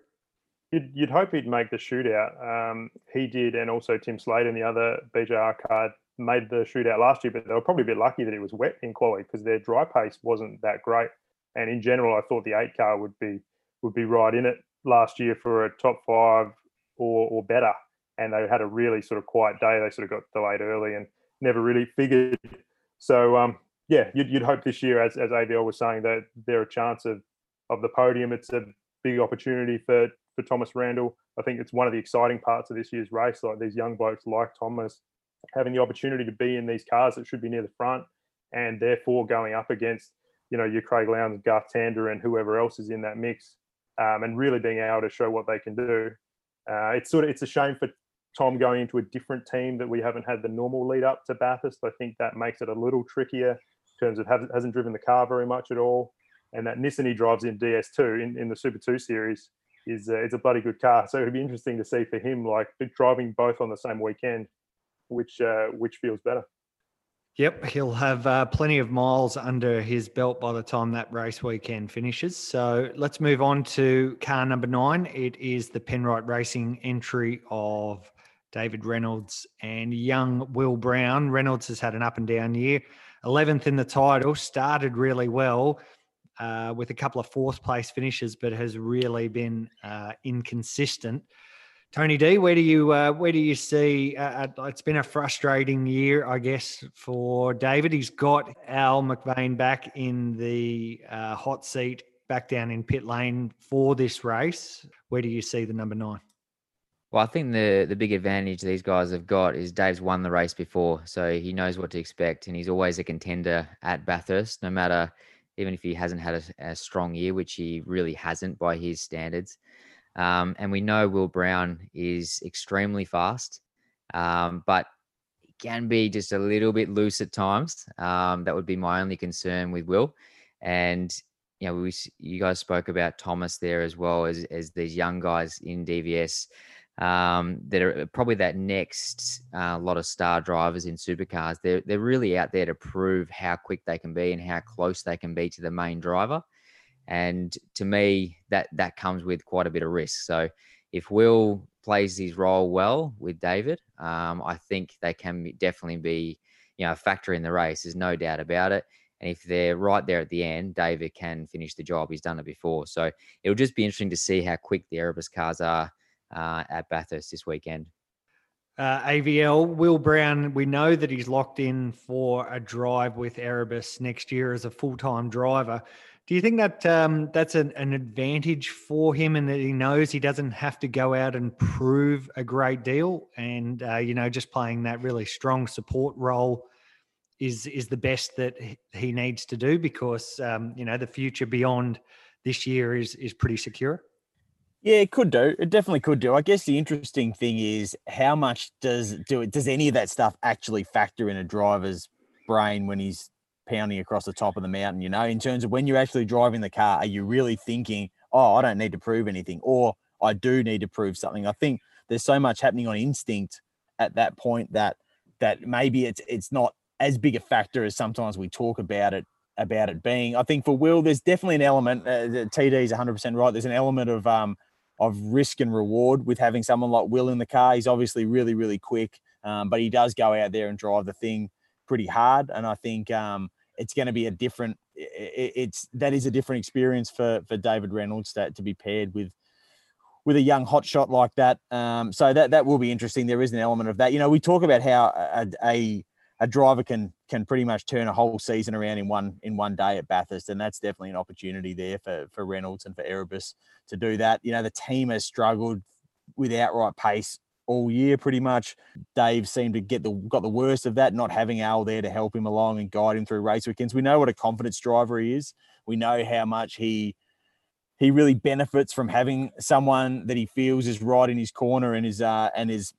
You'd, you'd hope he'd make the shootout. Um, he did, and also Tim Slade and the other BJR car made the shootout last year, but they were probably a bit lucky that it was wet in quality because their dry pace wasn't that great. And in general, I thought the eight car would be would be right in it last year for a top five or or better and they had a really sort of quiet day. They sort of got delayed early and never really figured. So um, yeah, you'd, you'd hope this year, as as AVL was saying, that there are a chance of of the podium. It's a big opportunity for for Thomas Randall. I think it's one of the exciting parts of this year's race. Like these young blokes like Thomas having the opportunity to be in these cars that should be near the front, and therefore going up against you know your Craig Lowndes, Garth Tander, and whoever else is in that mix, um, and really being able to show what they can do. Uh, it's sort of it's a shame for Tom going into a different team that we haven't had the normal lead up to Bathurst. I think that makes it a little trickier in terms of hasn't, driven the car very much at all. And that Nissan he drives in DS2 in, in the Super 2 series is uh, it's a bloody good car. So it'd be interesting to see for him like driving both on the same weekend, which uh, which feels better. Yep, he'll have uh, plenty of miles under his belt by the time that race weekend finishes. So let's move on to car number nine. It is the Penrite Racing entry of David Reynolds and young Will Brown. Reynolds has had an up and down year. 11th in the title, started really well uh, with a couple of fourth place finishes, but has really been uh, inconsistent. Tony D, where do you uh, where do you see? Uh, uh, it's been a frustrating year, I guess, for David. He's got Al McVeigh back in the uh, hot seat, back down in pit lane for this race. Where do you see the number nine? Well, I think the the big advantage these guys have got is Dave's won the race before, so he knows what to expect, and he's always a contender at Bathurst, no matter even if he hasn't had a, a strong year, which he really hasn't by his standards. Um, and we know Will Brown is extremely fast, um, but he can be just a little bit loose at times. Um, that would be my only concern with Will. And you know, we you guys spoke about Thomas there as well as as these young guys in DVS um, that are probably that next uh, lot of star drivers in supercars. They're they're really out there to prove how quick they can be and how close they can be to the main driver. And to me, that that comes with quite a bit of risk. So if Will plays his role well with David, um, I think they can definitely be, you know, a factor in the race. There's no doubt about it. And if they're right there at the end, David can finish the job. He's done it before. So it'll just be interesting to see how quick the Erebus cars are uh, at Bathurst this weekend. Uh, AVL, Will Brown, we know that he's locked in for a drive with Erebus next year as a full time driver. Do you think that um, that's an, an, advantage for him and that he knows he doesn't have to go out and prove a great deal? And, uh, you know, just playing that really strong support role is is the best that he needs to do because, um, you know, the future beyond this year is is pretty secure? Yeah, it could do. It definitely could do. I guess the interesting thing is how much does do it does any of that stuff actually factor in a driver's brain when he's pounding across the top of the mountain, you know, in terms of when you're actually driving the car, are you really thinking, oh, I don't need to prove anything, or I do need to prove something? I think there's so much happening on instinct at that point that that maybe it's it's not as big a factor as sometimes we talk about it about it being. I think for Will, there's definitely an element. Uh, TD is 100% right. There's an element of um of risk and reward with having someone like Will in the car. He's obviously really really quick, um, but he does go out there and drive the thing pretty hard. And I think um, it's going to be a different. It's that is a different experience for for David Reynolds to, to be paired with with a young hotshot like that. Um, so that that will be interesting. There is an element of that. You know, we talk about how a, a, a driver can can pretty much turn a whole season around in one in one day at Bathurst, and that's definitely an opportunity there for for Reynolds and for Erebus to do that. You know, the team has struggled with outright pace all year pretty much. Dave seemed to get the got the worst of that, not having Al there to help him along and guide him through race weekends. We know what a confidence driver he is. We know how much he he really benefits from having someone that he feels is right in his corner and is uh and is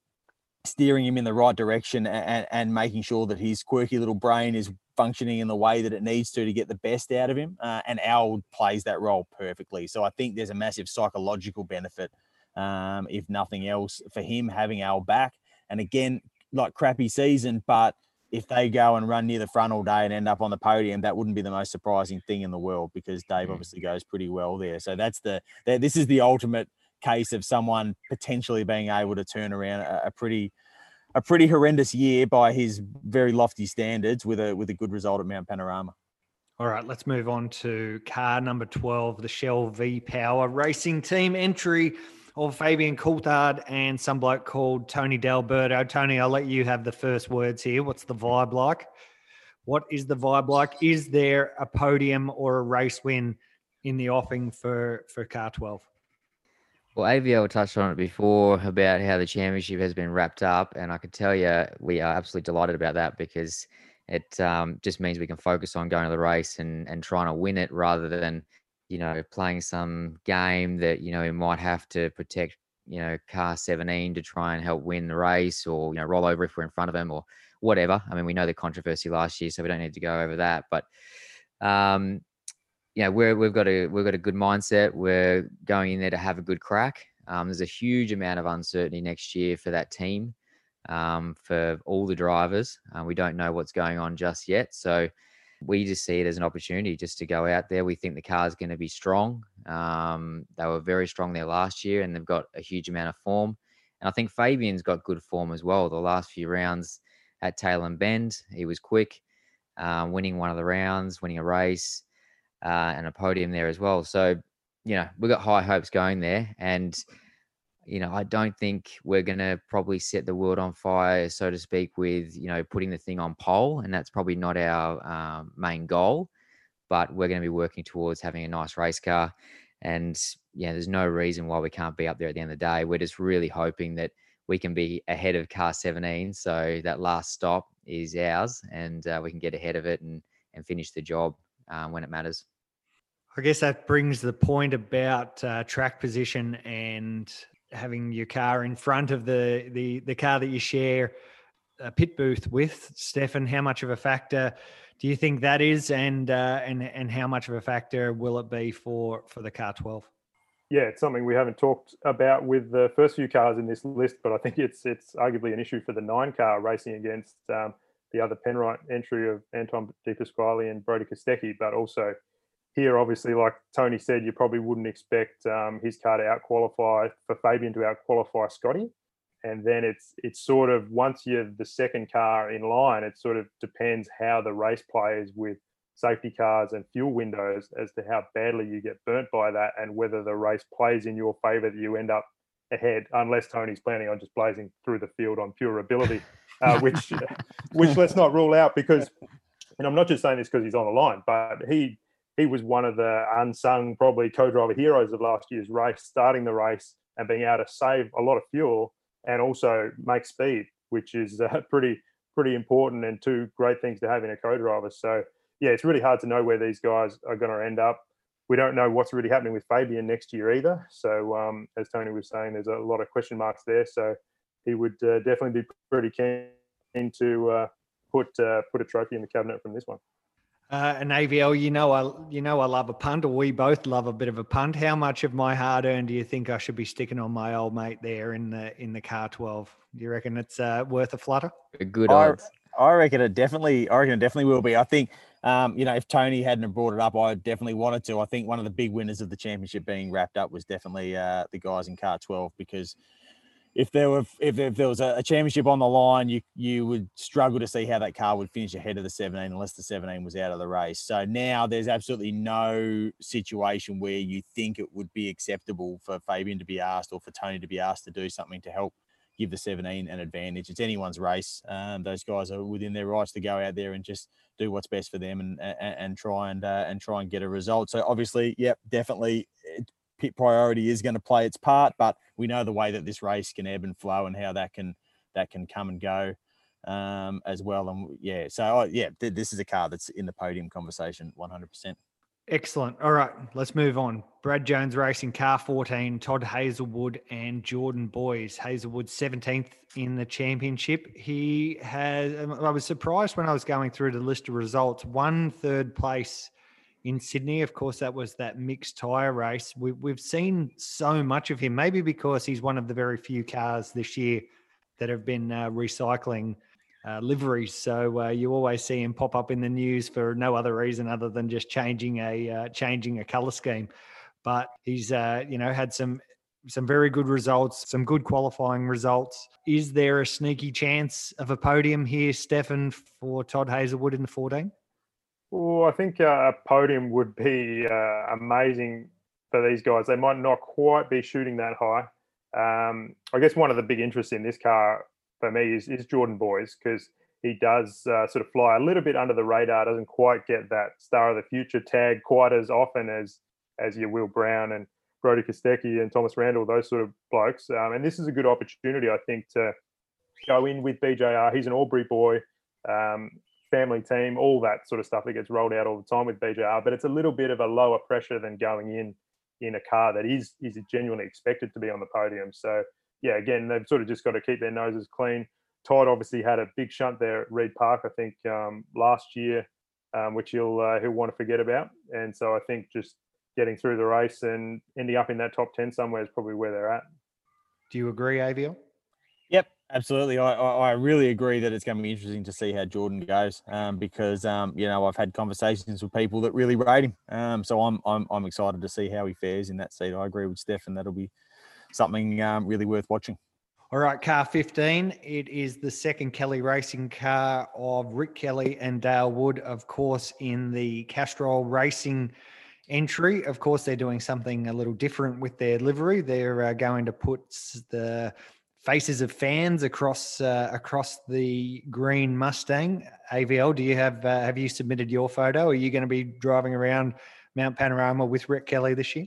steering him in the right direction and, and making sure that his quirky little brain is functioning in the way that it needs to to get the best out of him. Uh, and Al plays that role perfectly. So I think there's a massive psychological benefit um, if nothing else, for him having Al back. And again, like crappy season, but if they go and run near the front all day and end up on the podium, that wouldn't be the most surprising thing in the world because Dave mm. obviously goes pretty well there. So that's the, the this is the ultimate case of someone potentially being able to turn around a, a pretty a pretty horrendous year by his very lofty standards with a with a good result at Mount Panorama. All right, let's move on to car number 12, the Shell V Power Racing Team entry of Fabian Coulthard and some bloke called Tony D'Alberto. Tony, I'll let you have the first words here. What's the vibe like? What is the vibe like? Is there a podium or a race win in the offing for for car 12? Well, AVL touched on it before about how the championship has been wrapped up, and I can tell you we are absolutely delighted about that because it um, just means we can focus on going to the race and and trying to win it rather than you know playing some game that you know we might have to protect you know car 17 to try and help win the race or you know roll over if we're in front of them or whatever. I mean, we know the controversy last year, so we don't need to go over that, but. Um, know, we're, we've got a we've got a good mindset. We're going in there to have a good crack. Um, there's a huge amount of uncertainty next year for that team, um, for all the drivers. Uh, we don't know what's going on just yet, so we just see it as an opportunity just to go out there. We think the car is going to be strong. Um, they were very strong there last year, and they've got a huge amount of form. And I think Fabian's got good form as well. The last few rounds at Tailem Bend, he was quick, uh, winning one of the rounds, winning a race uh, and a podium there as well. So, you know, we've got high hopes going there. And, you know, I don't think we're going to probably set the world on fire, so to speak, with, you know, putting the thing on pole. And that's probably not our um, main goal. But we're going to be working towards having a nice race car. And, yeah, there's no reason why we can't be up there at the end of the day. We're just really hoping that we can be ahead of car 17. So that last stop is ours and uh, we can get ahead of it and, and finish the job uh, when it matters. I guess that brings the point about uh, track position and having your car in front of the the the car that you share a pit booth with. Stefan, how much of a factor do you think that is, and uh, and and how much of a factor will it be for for the car twelve? Yeah, it's something we haven't talked about with the first few cars in this list, but I think it's it's arguably an issue for the nine car racing against um, the other Penrite entry of Anton De Pasquale and Brodie Kostecki, but also here, obviously, like Tony said, you probably wouldn't expect um, his car to out qualify for Fabian to out qualify Scotty. And then it's it's sort of once you're the second car in line, it sort of depends how the race plays with safety cars and fuel windows as to how badly you get burnt by that and whether the race plays in your favour that you end up ahead, unless Tony's planning on just blazing through the field on pure ability, uh, (laughs) which which let's not rule out because, and I'm not just saying this because he's on the line, but he he was one of the unsung, probably co-driver heroes of last year's race, starting the race and being able to save a lot of fuel and also make speed, which is uh, (laughs) pretty pretty important and two great things to have in a co-driver. So yeah, it's really hard to know where these guys are going to end up. We don't know what's really happening with Fabian next year either. So um, as Tony was saying, there's a lot of question marks there. So he would uh, definitely be pretty keen to uh, put uh, put a trophy in the cabinet from this one. Uh, and AVL, you know, I you know I love a punt, or we both love a bit of a punt. How much of my hard earned do you think I should be sticking on my old mate there in the in the car twelve? Do you reckon it's uh, worth a flutter? A good I, odds. I reckon it definitely. I reckon it definitely will be. I think, um, you know, if Tony hadn't brought it up, I definitely wanted to. I think one of the big winners of the championship being wrapped up was definitely uh, the guys in car twelve because if there were if, if there was a, championship on the line, you you would struggle to see how that car would finish ahead of the 17 unless the 17 was out of the race. So now there's absolutely no situation where you think it would be acceptable for Fabian to be asked or for Tony to be asked to do something to help give the 17 an advantage. It's anyone's race. Um, those guys are within their rights to go out there and just do what's best for them and and, and try and uh, and try and get a result. So obviously, yep, definitely pit priority is going to play its part, but we know the way that this race can ebb and flow and how that can that can come and go um, as well. And yeah, so oh, yeah, th- this is a car that's in the podium conversation, one hundred percent. Excellent. All right, let's move on. Brad Jones Racing, car 14, Todd Hazelwood and Jordan Boys. Hazelwood 17th in the championship. He has, I was surprised when I was going through the list of results, one third place in Sydney. Of course, that was that mixed tyre race. We, we've seen so much of him, maybe because he's one of the very few cars this year that have been uh, recycling uh, liveries. So uh, you always see him pop up in the news for no other reason other than just changing a uh, changing a color scheme. But he's uh, you know had some some very good results, some good qualifying results. Is there a sneaky chance of a podium here, Stefan, for Todd Hazelwood in the 14? Well, I think uh, a podium would be uh, amazing for these guys. They might not quite be shooting that high. Um, I guess one of the big interests in this car for me is, is Jordan Boys because he does uh, sort of fly a little bit under the radar. Doesn't quite get that star of the future tag quite as often as as your Will Brown and Brodie Kostecki and Thomas Randall, those sort of blokes. Um, and this is a good opportunity, I think, to go in with BJR. He's an Albury boy, um, family team, all that sort of stuff that gets rolled out all the time with BJR. But it's a little bit of a lower pressure than going in in a car that is is genuinely expected to be on the podium. So yeah, again, they've sort of just got to keep their noses clean. Todd obviously had a big shunt there at Reid Park, I think, um, last year, um, which he'll uh, he'll want to forget about. And so I think just getting through the race and ending up in that top ten somewhere is probably where they're at. Do you agree, AVL? Yep, absolutely. I, I, really agree that it's going to be interesting to see how Jordan goes um, because um, you know I've had conversations with people that really rate him. Um, so I'm, I'm I'm excited to see how he fares in that seat. I agree with Steph, and that'll be something um, really worth watching. All right, car 15. It is the second Kelly racing car of Rick Kelly and Dale Wood, of course, in the Castrol Racing entry. Of course, they're doing something a little different with their livery. They're uh, going to put the faces of fans across uh, across the green Mustang. AVL, do you have uh, have you submitted your photo? Are you going to be driving around Mount Panorama with Rick Kelly this year?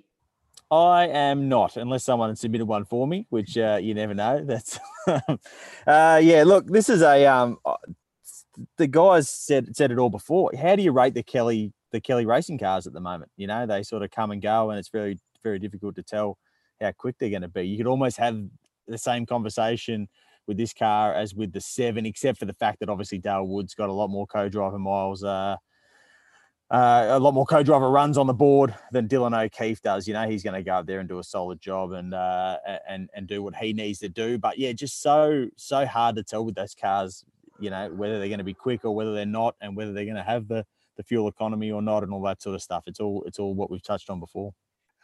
I am not, unless someone submitted one for me, which uh, you never know. (laughs) That's uh, yeah. Look, this is a um, uh, the guys said said it all before. How do you rate the Kelly the Kelly racing cars at the moment? You know, they sort of come and go, and it's very very difficult to tell how quick they're going to be. You could almost have the same conversation with this car as with the seven, except for the fact that obviously Dale Wood's got a lot more co-driver miles. Uh, uh, a lot more co-driver runs on the board than Dylan O'Keeffe does. You know, he's going to go up there and do a solid job and uh, and and do what he needs to do. But yeah, just so so hard to tell with those cars. You know, whether they're going to be quick or whether they're not, and whether they're going to have the the fuel economy or not, and all that sort of stuff. It's all it's all what we've touched on before.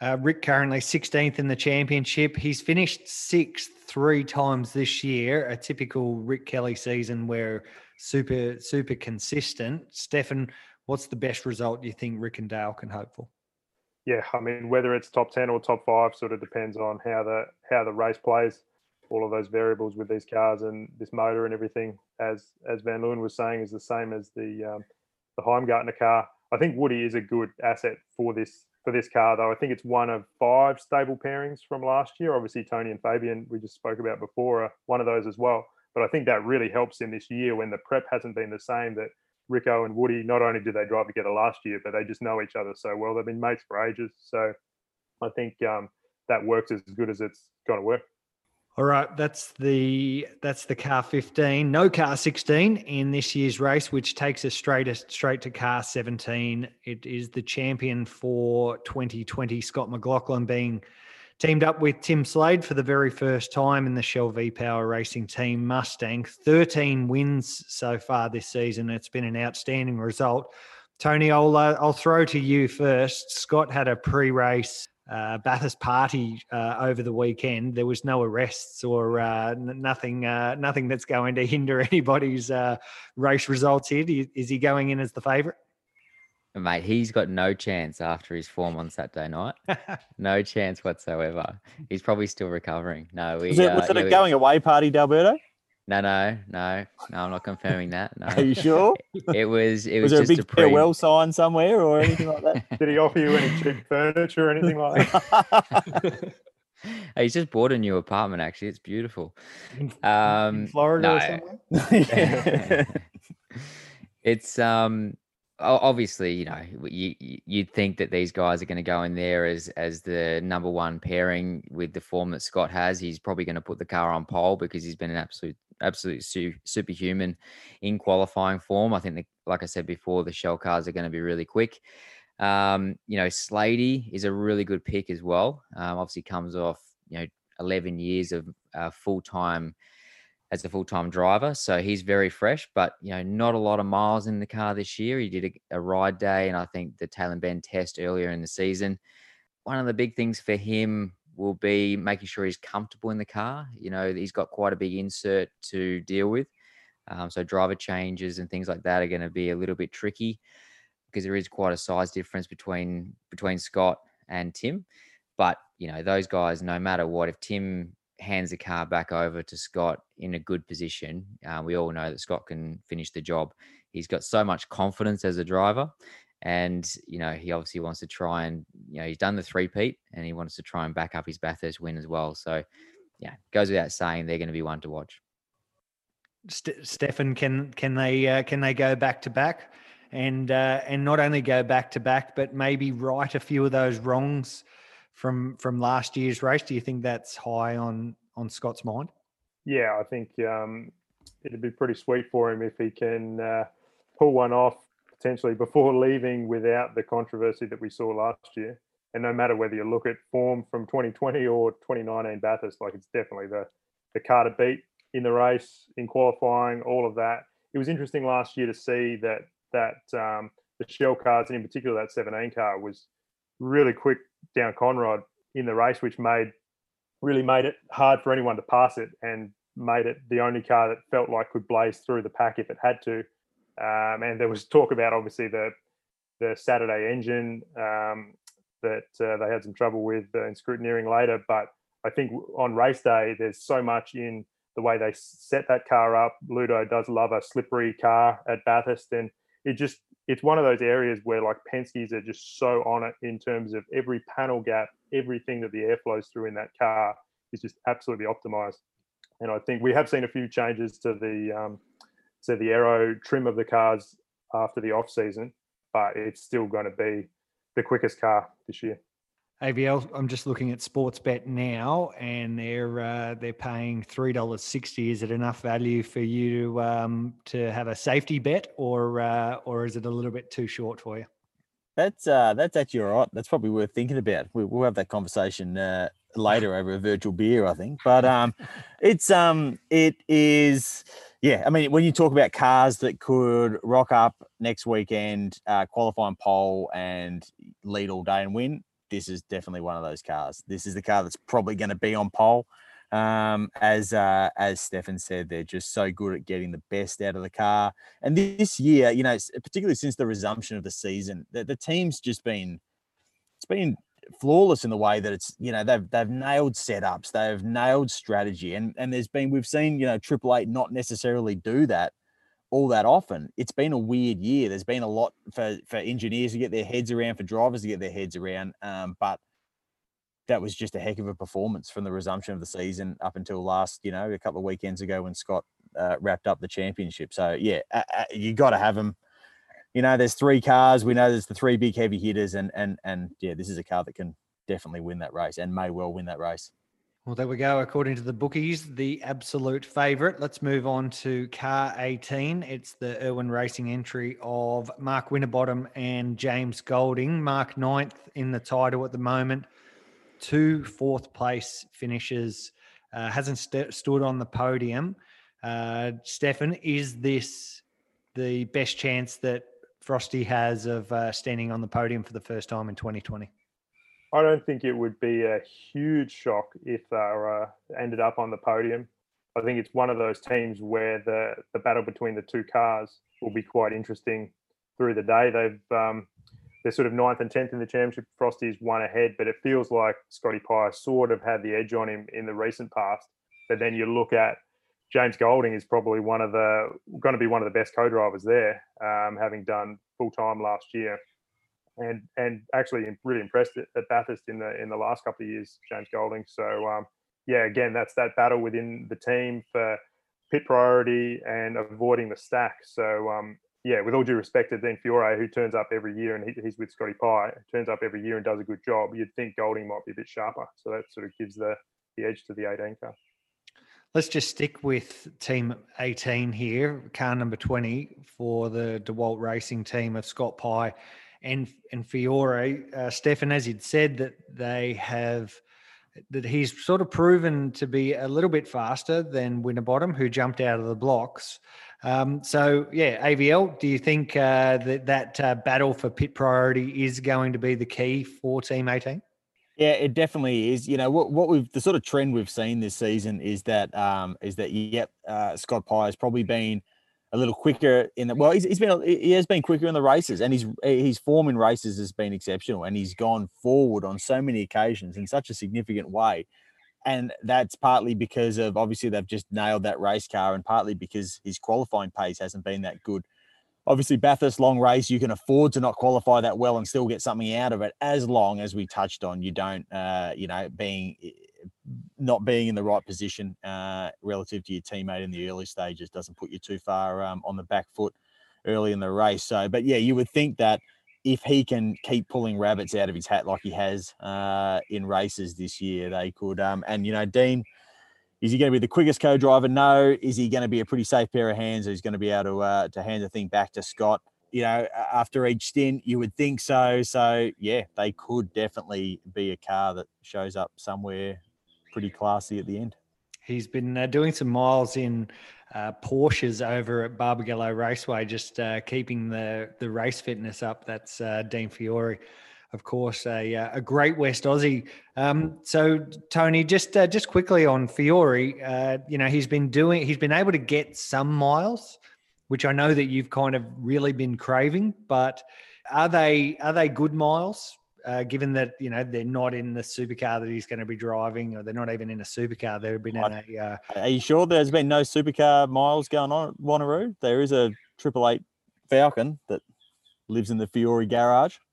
Uh, Rick currently 16th in the championship. He's finished sixth three times this year, a typical Rick Kelly season where super super consistent. Stefan, what's the best result you think Rick and Dale can hope for? Yeah, I mean whether it's top ten or top five sort of depends on how the how the race plays. All of those variables with these cars and this motor and everything, as as Van Leeuwen was saying, is the same as the um, the Heimgartner car. I think Woody is a good asset for this for this car, though. I think it's one of five stable pairings from last year. Obviously, Tony and Fabian we just spoke about before are one of those as well. But I think that really helps him this year when the prep hasn't been the same. That Rico and Woody, not only did they drive together last year, but they just know each other so well. They've been mates for ages. So I think um, that works as good as it's going to work. All right, that's the that's the car 15. No car 16 in this year's race, which takes us straight straight to car 17. It is the champion for 2020, Scott McLaughlin, being teamed up with Tim Slade for the very first time in the Shell V Power Racing Team Mustang. 13 wins so far this season. It's been an outstanding result. Tony, I'll uh, I'll throw to you first. Scott had a pre-race uh, Bathurst party uh, over the weekend. There was no arrests or uh, n- nothing, uh, nothing that's going to (laughs) hinder anybody's uh, race results here. Is he going in as the favourite? Mate, he's got no chance after his form on Saturday night. (laughs) no chance whatsoever. He's probably still recovering. No, we, was it, was it a going away party, D'Alberto? No, no, no, no. I'm not confirming that. No. Are you sure? (laughs) It was. It was, was, there just a big pre- farewell sign somewhere or anything like that? (laughs) Did he offer you any cheap furniture or anything like that? (laughs) He's just bought a new apartment. Actually, it's beautiful. Um, in Florida no. or somewhere? it's um o- obviously you know you you- you'd think that these guys are going to go in there as as the number one pairing with the form that Scott has. He's probably going to put the car on pole because he's been an absolute absolute su- superhuman in qualifying form. I think that, like I said before, the shell cars are going to be really quick. Um, you know, Slady is a really good pick as well. Um, obviously comes off you know 11 years of uh, full time as a full time driver. So he's very fresh, but you know, not a lot of miles in the car this year. He did a, a ride day, and I think the Tailem Bend test earlier in the season. One of the big things for him will be making sure he's comfortable in the car. You know, he's got quite a big insert to deal with. Um, so driver changes and things like that are going to be a little bit tricky because there is quite a size difference between between Scott and Tim. But you know, those guys, no matter what, if Tim hands the car back over to Scott in a good position, uh, we all know that Scott can finish the job. He's got so much confidence as a driver, And you know, he obviously wants to try and you know he's done the three peat, and he wants to try and back up his Bathurst win as well. So yeah, goes without saying they're going to be one to watch. St- Stefan, can can they uh, can they go back to back, and uh, and not only go back to back, but maybe right a few of those wrongs from from last year's race? Do you think that's high on on Scott's mind? Yeah, I think um, it'd be pretty sweet for him if he can uh, pull one off potentially before (laughs) leaving without the controversy that we saw last year. And no matter whether you look at form from 2020 or 2019 Bathurst, like it's definitely the the car to beat in the race, in qualifying, all of that. It was interesting last year to see that that um, the shell cars, and in particular that 17 car, was really quick down Conrod in the race, which made really made it hard for anyone to pass it, and made it the only car that felt like could blaze through the pack if it had to. Um, and there was talk about obviously the the Saturday engine um, that uh, they had some trouble with uh, in scrutineering later, but I think on race day there's so much in the way they set that car up. Ludo does love a slippery car at Bathurst, and it just it's one of those areas where like Penske's are just so on it in terms of every panel gap, everything that the air flows through in that car is just absolutely optimized. And I think we have seen a few changes to the um, to the aero trim of the cars after the off season, but it's still going to be the quickest car this year. AVL, I'm just looking at Sportsbet now, and they're uh, they're paying three dollars sixty. Is it enough value for you to um, to have a safety bet, or uh, or is it a little bit too short for you? That's uh, that's actually all right. That's probably worth thinking about. We, will have that conversation uh, later over a virtual beer, I think. But um, (laughs) it's um, it is. Yeah, I mean, when you talk about cars that could rock up next weekend, uh, qualifying pole and lead all day and win, this is definitely one of those cars. This is the car that's probably going to be on pole. Um, as uh, as Stefan said, they're just so good at getting the best out of the car. And this year, you know, particularly since the resumption of the season, the, the team's just been it's been flawless in the way that it's you know they've they've nailed setups, they've nailed strategy, and and there's been we've seen you know Triple Eight not necessarily do that all that often. It's been a weird year. There's been a lot for for engineers to get their heads around, for drivers to get their heads around. Um, but that was just a heck of a performance from the resumption of the season up until last, you know, a couple of weekends ago when Scott uh, wrapped up the championship. So yeah, uh, you got to have them. You know, there's three cars. We know there's the three big heavy hitters, and and and yeah, this is a car that can definitely win that race and may well win that race. Well, there we go. According to the bookies, the absolute favourite. Let's move on to car 18. It's the Irwin Racing entry of Mark Winterbottom and James Golding. Mark ninth in the title at the moment. Two fourth place finishes. Uh, hasn't st- stood on the podium. Uh, Stefan, is this the best chance that Frosty has of uh, standing on the podium for the first time in 2020? I don't think it would be a huge shock if they uh, ended up on the podium. I think it's one of those teams where the the battle between the two cars will be quite interesting through the day. They've um, they're sort of ninth and tenth in the championship. Frosty's one ahead, but it feels like Scotty Pye sort of had the edge on him in the recent past. But then you look at James Golding is probably one of the going to be one of the best co-drivers there, um, having done full time last year and and actually really impressed at Bathurst in the in the last couple of years, James Golding. So um, yeah, again, that's that battle within the team for pit priority and avoiding the stack. So um, yeah, with all due respect to Dean Fiore, who turns up every year and he, he's with Scotty Pye, turns up every year and does a good job, you'd think Golding might be a bit sharper. So that sort of gives the the edge to the 18 car. Let's just stick with team 18 here, car number 20 for the DeWalt Racing team of Scott Pye and and Fiore, uh, Stefan, as you'd said, that they have that he's sort of proven to be a little bit faster than Winterbottom, who jumped out of the blocks. Um, so yeah, AVL, do you think uh, that that uh, battle for pit priority is going to be the key for Team 18? Yeah, it definitely is. You know what? What we've the sort of trend we've seen this season is that um, is that yep, uh, Scott Pye has probably been a little quicker in the well he's, he's been he has been quicker in the races and his his form in races has been exceptional and he's gone forward on so many occasions in such a significant way. And that's partly because of obviously they've just nailed that race car and partly because his qualifying pace hasn't been that good. Obviously Bathurst long race, you can afford to not qualify that well and still get something out of it, as long as we touched on you don't, uh, you know, being not being in the right position uh, relative to your teammate in the early stages doesn't put you too far um, on the back foot early in the race. So, but yeah, you would think that if he can keep pulling rabbits out of his hat like he has uh, in races this year, they could. Um, and you know, Dean is he going to be the quickest co-driver? No. Is he going to be a pretty safe pair of hands? He's going to be able to uh, to hand the thing back to Scott. You know, after each stint, you would think so. So yeah, they could definitely be a car that shows up somewhere pretty classy at the end. He's been uh, doing some miles in uh, Porsches over at Barbagallo Raceway, just uh, keeping the the race fitness up. That's uh, Dean Fiore of course, a, uh, a great West Aussie. Um, so, Tony, just uh, just quickly on Fiore, you know, he's been doing, he's been able to get some miles, which I know that you've kind of really been craving. But are they are they good miles? Uh, given that you know they're not in the supercar that he's going to be driving, or they're not even in a supercar, they've been in a. Uh, are you sure there's been no supercar miles going on at Wanneroo? There is a Triple Eight Falcon that lives in the Fiore garage. (laughs)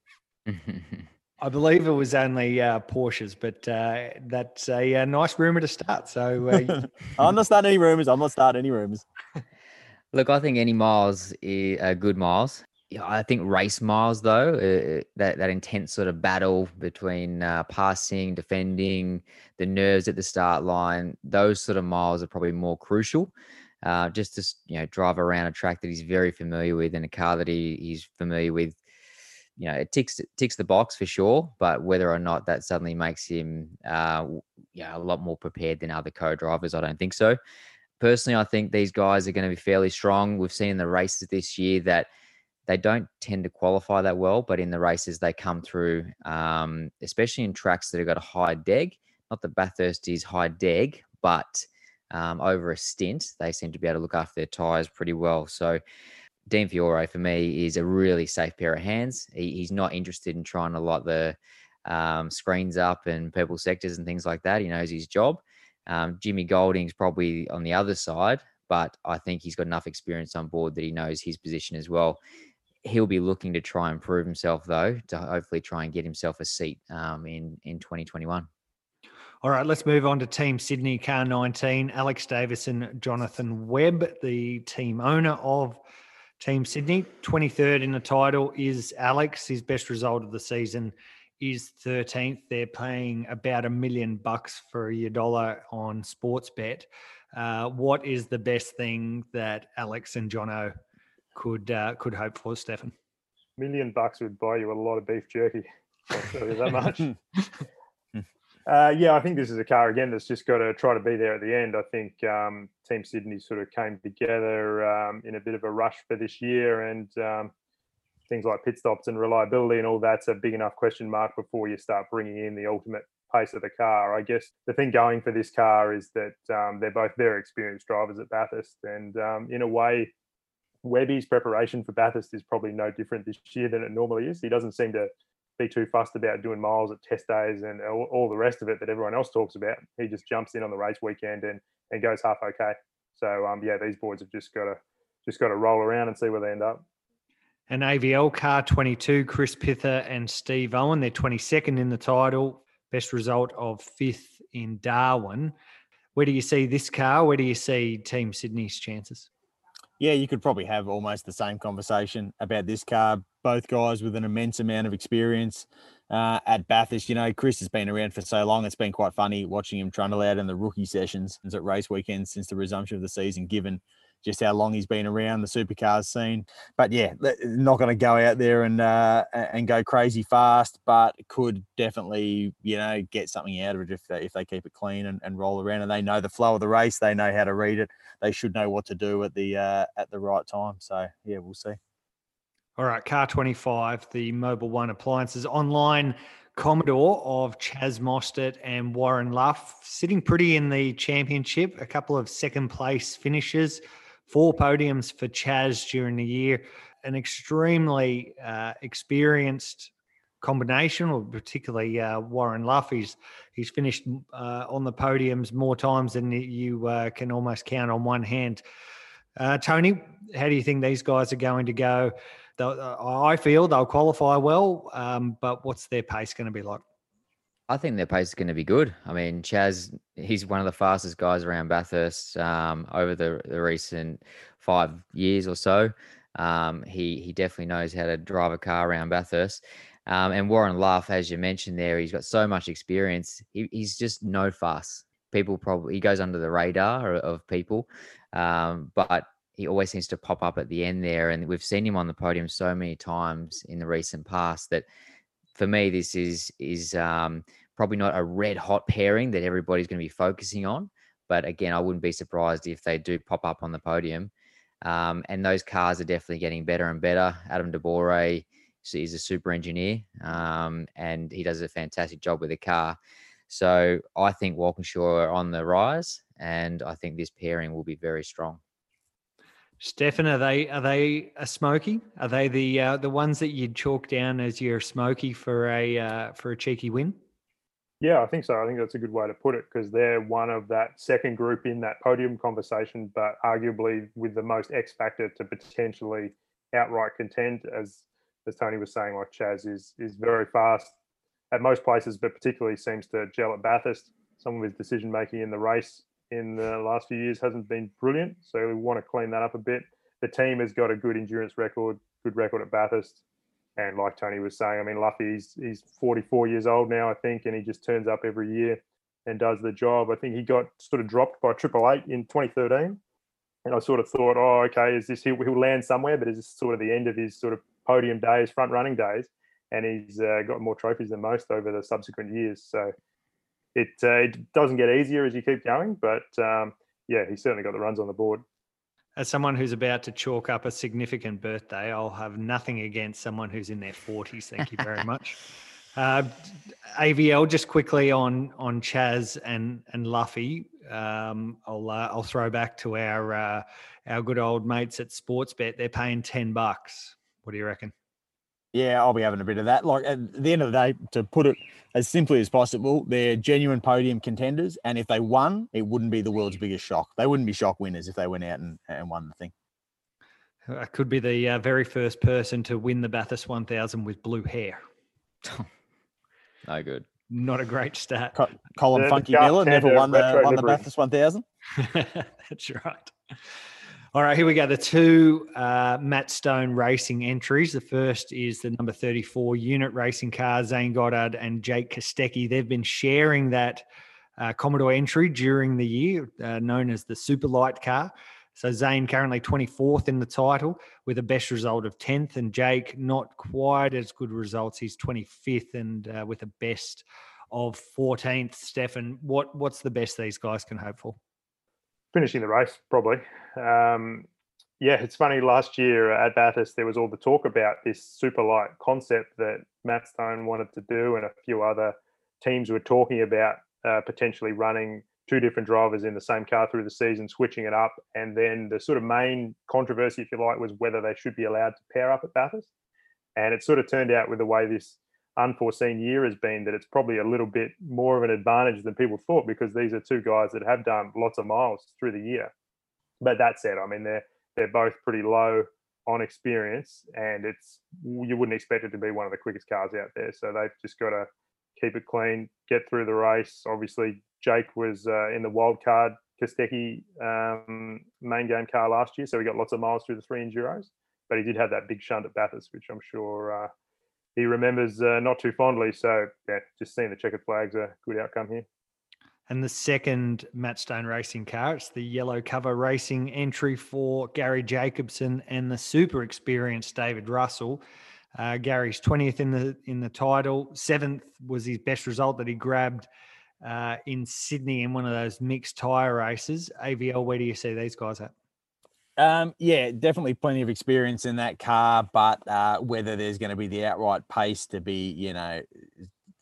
I believe it was only uh, Porsches, but uh, that's a, a, nice rumor to start. So uh, (laughs) I'm not starting any rumors. I'm not starting any rumors. (laughs) Look, I think any miles are good miles. Yeah, I think race miles though, uh, that that intense sort of battle between uh, passing, defending, the nerves at the start line, those sort of miles are probably more crucial. Uh, just to you know drive around a track that he's very familiar with and a car that he, he's familiar with you know, it ticks ticks the box for sure, but whether or not that suddenly makes him, uh, yeah, a lot more prepared than other co-drivers, I don't think so. Personally, I think these guys are going to be fairly strong. We've seen in the races this year that they don't tend to qualify that well, but in the races they come through, um, especially in tracks that have got a high deg. Not that Bathurst is high deg, but um, over a stint, they seem to be able to look after their tyres pretty well. So Dean Fiore for me is a really safe pair of hands. He, he's not interested in trying to light the um, screens up and purple sectors and things like that. He knows his job. Um, Jimmy Golding's probably on the other side, but I think he's got enough experience on board that he knows his position as well. He'll be looking to try and prove himself though, to hopefully try and get himself a seat um, in in 2021. All right, let's move on to Team Sydney Car 19. Alex Davison, Jonathan Webb, the team owner of Team Sydney. 23rd in the title is Alex. His best result of the season is 13th. They're paying about a million bucks for your dollar on Sportsbet. Uh, what is the best thing that Alex and Jono could uh, could hope for, Stefan? Million bucks would buy you a lot of beef jerky. I'll tell you that much. (laughs) Uh, yeah, I think this is a car again that's just got to try to be there at the end. I think um, Team Sydney sort of came together um, in a bit of a rush for this year, and um, things like pit stops and reliability and all that's a big enough question mark before you start bringing in the ultimate pace of the car. I guess the thing going for this car is that um, they're both very experienced drivers at Bathurst, and um, in a way, Webby's preparation for Bathurst is probably no different this year than it normally is. He doesn't seem to be too fussed about doing miles at test days and all, all, the rest of it that everyone else talks about. He just jumps in on the race weekend and, and goes half okay. So um, yeah, these boys have just got to just got to roll around and see where they end up. An AVL car 22, Chris Pither and Steve Owen. They're 22nd in the title. Best result of fifth in Darwin. Where do you see this car? Where do you see Team Sydney's chances? Yeah, you could probably have almost the same conversation about this car. Both guys with an immense amount of experience uh, at Bathurst. You know, Chris has been around for so long. It's been quite funny watching him trundle out in the rookie sessions at race weekends since the resumption of the season, given just how long he's been around the supercars scene. But yeah, not going to go out there and uh, and go crazy fast, but could definitely you know get something out of it if they if they keep it clean and, and roll around and they know the flow of the race, they know how to read it, they should know what to do at the uh, at the right time. So yeah, we'll see. All right, Car 25, the Mobil One Appliances online Commodore of Chaz Mostert and Warren Luff, sitting pretty in the championship. A couple of second place finishes four podiums for Chaz during the year. An extremely uh, experienced combination, or particularly uh, Warren Luff. He's he's finished uh, on the podiums more times than you uh, can almost count on one hand. Uh, Tony, how do you think these guys are going to go? They'll- uh, I feel they'll qualify well, um, but what's their pace going to be like? I think their pace is going to be good. I mean, Chaz, he's one of the fastest guys around Bathurst um, over the, the recent five years or so. Um, he he definitely knows how to drive a car around Bathurst. Um, and Warren Luff, as you mentioned there, he's got so much experience. He, he's just no fuss. People probably he goes under the radar of, people, um, but he always seems to pop up at the end there. And we've seen him on the podium so many times in the recent past that for me, this is is um, probably not a red hot pairing that everybody's going to be focusing on. But again, I wouldn't be surprised if they do pop up on the podium. Um, and those cars are definitely getting better and better. Adam De Borre is a super engineer, um, and he does a fantastic job with the car. So I think Walkinshaw are on the rise, and I think this pairing will be very strong. Stefan, are they are they a smoky? Are they the uh, the ones that you'd chalk down as your smoky for a uh, for a cheeky win? Yeah, I think so. I think that's a good way to put it because they're one of that second group in that podium conversation, but arguably with the most X factor to potentially outright contend, as as Tony was saying, like Chaz is is very fast at most places, but particularly seems to gel at Bathurst. Some of his decision making in the race in the last few years hasn't been brilliant, so we want to clean that up a bit. The team has got a good endurance record, good record at Bathurst. And like Tony was saying, I mean, Luffy, he's, he's 44 years old now, I think, and he just turns up every year and does the job. I think he got sort of dropped by Triple Eight in 2013. And I sort of thought, oh, okay, is this, he'll, he'll land somewhere, but is this sort of the end of his sort of podium days, front running days? And he's uh, got more trophies than most over the subsequent years. So it, uh, it doesn't get easier as you keep going, but um, yeah, he's certainly got the runs on the board as someone who's about to chalk up a significant birthday, I'll have nothing against someone who's in their 40s. Thank you very (laughs) much. Uh, AVL, just quickly on on Chaz and and Luffy. Um, I'll uh, I'll throw back to our uh, our good old mates at Sportsbet. They're paying ten bucks. What do you reckon? Yeah, I'll be having a bit of that. Like at the end of the day, to put it as simply as possible, they're genuine podium contenders. And if they won, it wouldn't be the world's biggest shock. They wouldn't be shock winners if they went out and, and won the thing. I could be the uh, very first person to win the Bathurst 1000 with blue hair. (laughs) (laughs) no good. Not a great stat. Co- Colin the, Funky Miller never won the, won the Bathurst 1000. (laughs) That's right. All right, here we go. The two uh, Matt Stone racing entries. The first is the number 34 unit racing car, Zane Goddard and Jake Kostecki. They've been sharing that uh, Commodore entry during the year, uh, known as the Super Light car. So Zane currently 24th in the title with a best result of 10th, and Jake not quite as good results. He's 25th and uh, with a best of 14th. Stefan, what what's the best these guys can hope for? Finishing the race probably. Um, yeah, it's funny. Last year at Bathurst, there was all the talk about this super light concept that Matt Stone wanted to do, and a few other teams were talking about uh, potentially running two different drivers in the same car through the season, switching it up. And then the sort of main controversy, if you like, was whether they should be allowed to pair up at Bathurst. And it sort of turned out with the way this unforeseen year has been that it's probably a little bit more of an advantage than people thought because these are two guys that have done lots of miles through the year. But that said, I mean they're they're both pretty low on experience, and it's you wouldn't expect it to be one of the quickest cars out there. So they've just got to keep it clean, get through the race. Obviously, Jake was uh, in the wild card Kostecki um, main game car last year, so he got lots of miles through the three enduros. But he did have that big shunt at Bathurst, which I'm sure uh, he remembers uh, not too fondly. So yeah, just seeing the checkered flags a good outcome here. And the second Matt Stone racing car, it's the yellow cover racing entry for Garry Jacobson and the super experienced David Russell. Uh, Garry's 20th in the in the title. Seventh was his best result that he grabbed uh, in Sydney in one of those mixed tyre races. AVL, where do you see these guys at? Um, yeah, definitely plenty of experience in that car, but uh, whether there's going to be the outright pace to be, you know,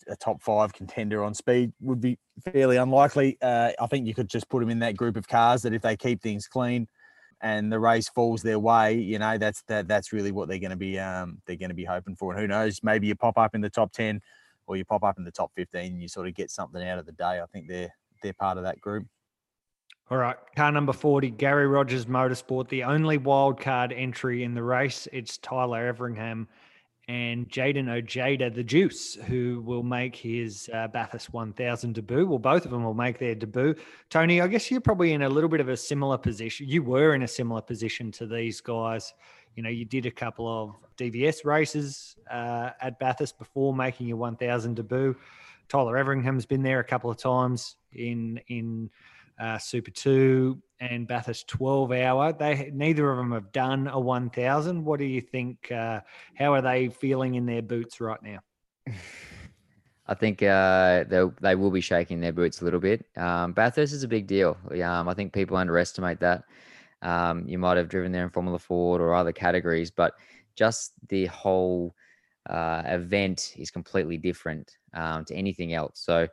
a top five contender on speed would be fairly unlikely. Uh, I think you could just put them in that group of cars that if they keep things clean and the race falls their way, you know, that's that that's really what they're going to be um, they're going to be hoping for. And who knows, maybe you pop up in the top ten or you pop up in the top fifteen and you sort of get something out of the day. I think they're they're part of that group. All right, car number 40, Garry Rogers Motorsport, the only wild card entry in the race. It's Tyler Everingham and Jayden Ojeda, the Juice, who will make his uh, Bathurst 1000 debut. Well, both of them will make their debut. Tony, I guess you're probably in a little bit of a similar position. You were in a similar position to these guys. You know, you did a couple of DVS races uh, at Bathurst before making your 1000 debut. Tyler Everingham's been there a couple of times in in uh, Super Two and Bathurst 12 hour. They neither of them have done a 1000. What do you think? Uh, how are they feeling in their boots right now? (laughs) I think uh, they they will be shaking their boots a little bit. Um, Bathurst is a big deal. Um, I think people underestimate that. Um, you might have driven there in Formula Ford or other categories, but just the whole uh, event is completely different um, to anything else. So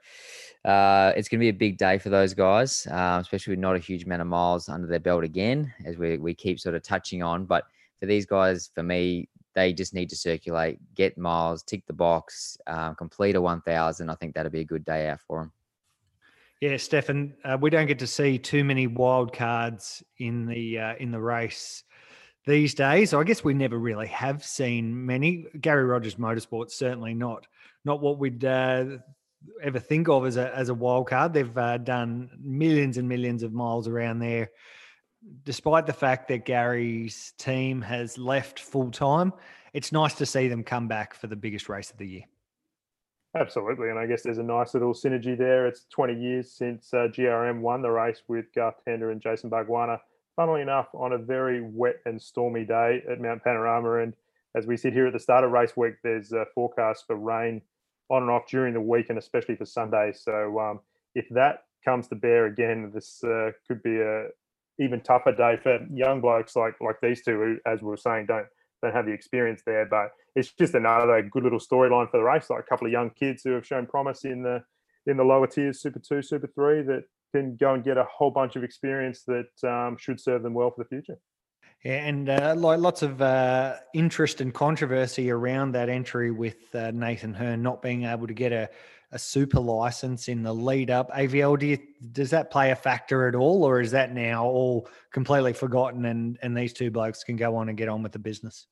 uh, it's going to be a big day for those guys, uh, especially with not a huge amount of miles under their belt again, as we, we keep sort of touching on. But for these guys, for me, they just need to circulate, get miles, tick the box, um, complete a 1,000. I think that'll be a good day out for them. Yeah, Stefan, uh, we don't get to see too many wild cards in the uh, in the race these days. So I guess we never really have seen many. Garry Rogers Motorsports certainly not not what we'd uh, ever think of as a as a wild card. They've uh, done millions and millions of miles around there. Despite the fact that Garry's team has left full time, it's nice to see them come back for the biggest race of the year. Absolutely, and I guess there's a nice little synergy there. It's 20 years since uh, GRM won the race with Garth Tander and Jason Bargwanna. Funnily enough, on a very wet and stormy day at Mount Panorama, and as we sit here at the start of race week, there's a forecast for rain on and off during the week and especially for Sundays. So um, if that comes to bear again, this uh, could be a even tougher day for young blokes like like these two, who, as we were saying, don't don't have the experience there. But it's just another good little storyline for the race. Like a couple of young kids who have shown promise in the in the lower tiers, Super Two, Super Three, that can go and get a whole bunch of experience that um, should serve them well for the future. Yeah, and uh, like lots of uh, interest and controversy around that entry with uh, Nathan Herne not being able to get a, a super license in the lead up. AVL, do you, does that play a factor at all, or is that now all completely forgotten and, and these two blokes can go on and get on with the business?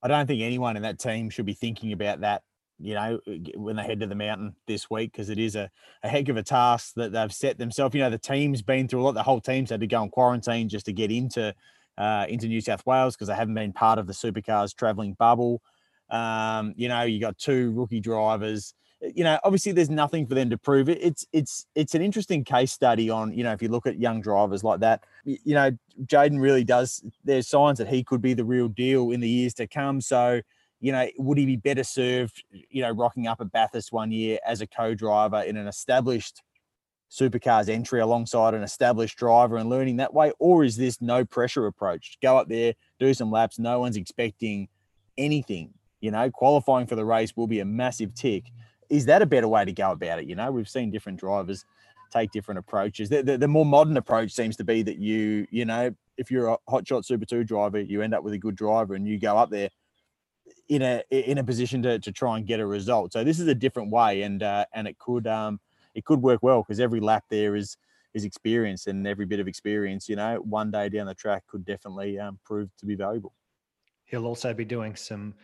I don't think anyone in that team should be thinking about that, you know, when they head to the mountain this week, because it is a, a heck of a task that they've set themselves. You know, the team's been through a lot, the whole team's had to go in quarantine just to get into uh, into New South Wales because they haven't been part of the supercars traveling bubble. Um, you know, you got two rookie drivers. You know, obviously there's nothing for them to prove it. It's it's it's an interesting case study on, you know, if you look at young drivers like that, you know, Jayden really does there's signs that he could be the real deal in the years to come. So, you know, would he be better served, you know, rocking up at Bathurst one year as a co-driver in an established supercars entry alongside an established driver and learning that way? Or is this no pressure approach? Go up there, do some laps. No one's expecting anything. You know, qualifying for the race will be a massive tick. Is that a better way to go about it? You know, we've seen different drivers take different approaches. The, the, the more modern approach seems to be that you, you know, if you're a hotshot Super Two driver, you end up with a good driver and you go up there in a in a position to, to try and get a result. So this is a different way, and uh, and it could um it could work well because every lap there is is experience and every bit of experience, you know, one day down the track could definitely um, prove to be valuable. He'll also be doing some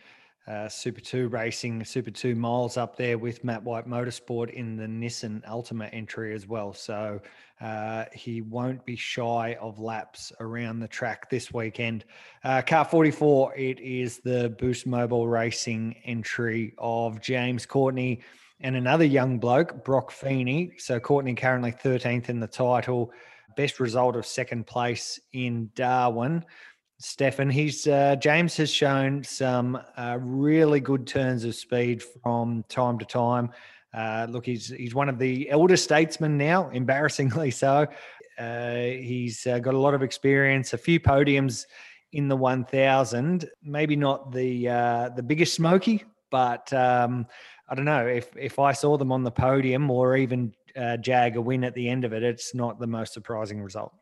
uh, Super 2 racing, Super 2 miles up there with Matt White Motorsport in the Nissan Altima entry as well. So uh, he won't be shy of laps around the track this weekend. Uh, car 44, it is the Boost Mobile Racing entry of James Courtney and another young bloke, Brock Feeney. So Courtney currently 13th in the title, best result of second place in Darwin. Stefan, he's uh, James has shown some uh, really good turns of speed from time to time. Uh, look, he's he's one of the elder statesmen now, (laughs) embarrassingly so. Uh, he's uh, got a lot of experience, a few podiums in the 1000. Maybe not the uh, the biggest smoky, but um, I don't know if if I saw them on the podium or even jag a win at the end of it, it's not the most surprising result.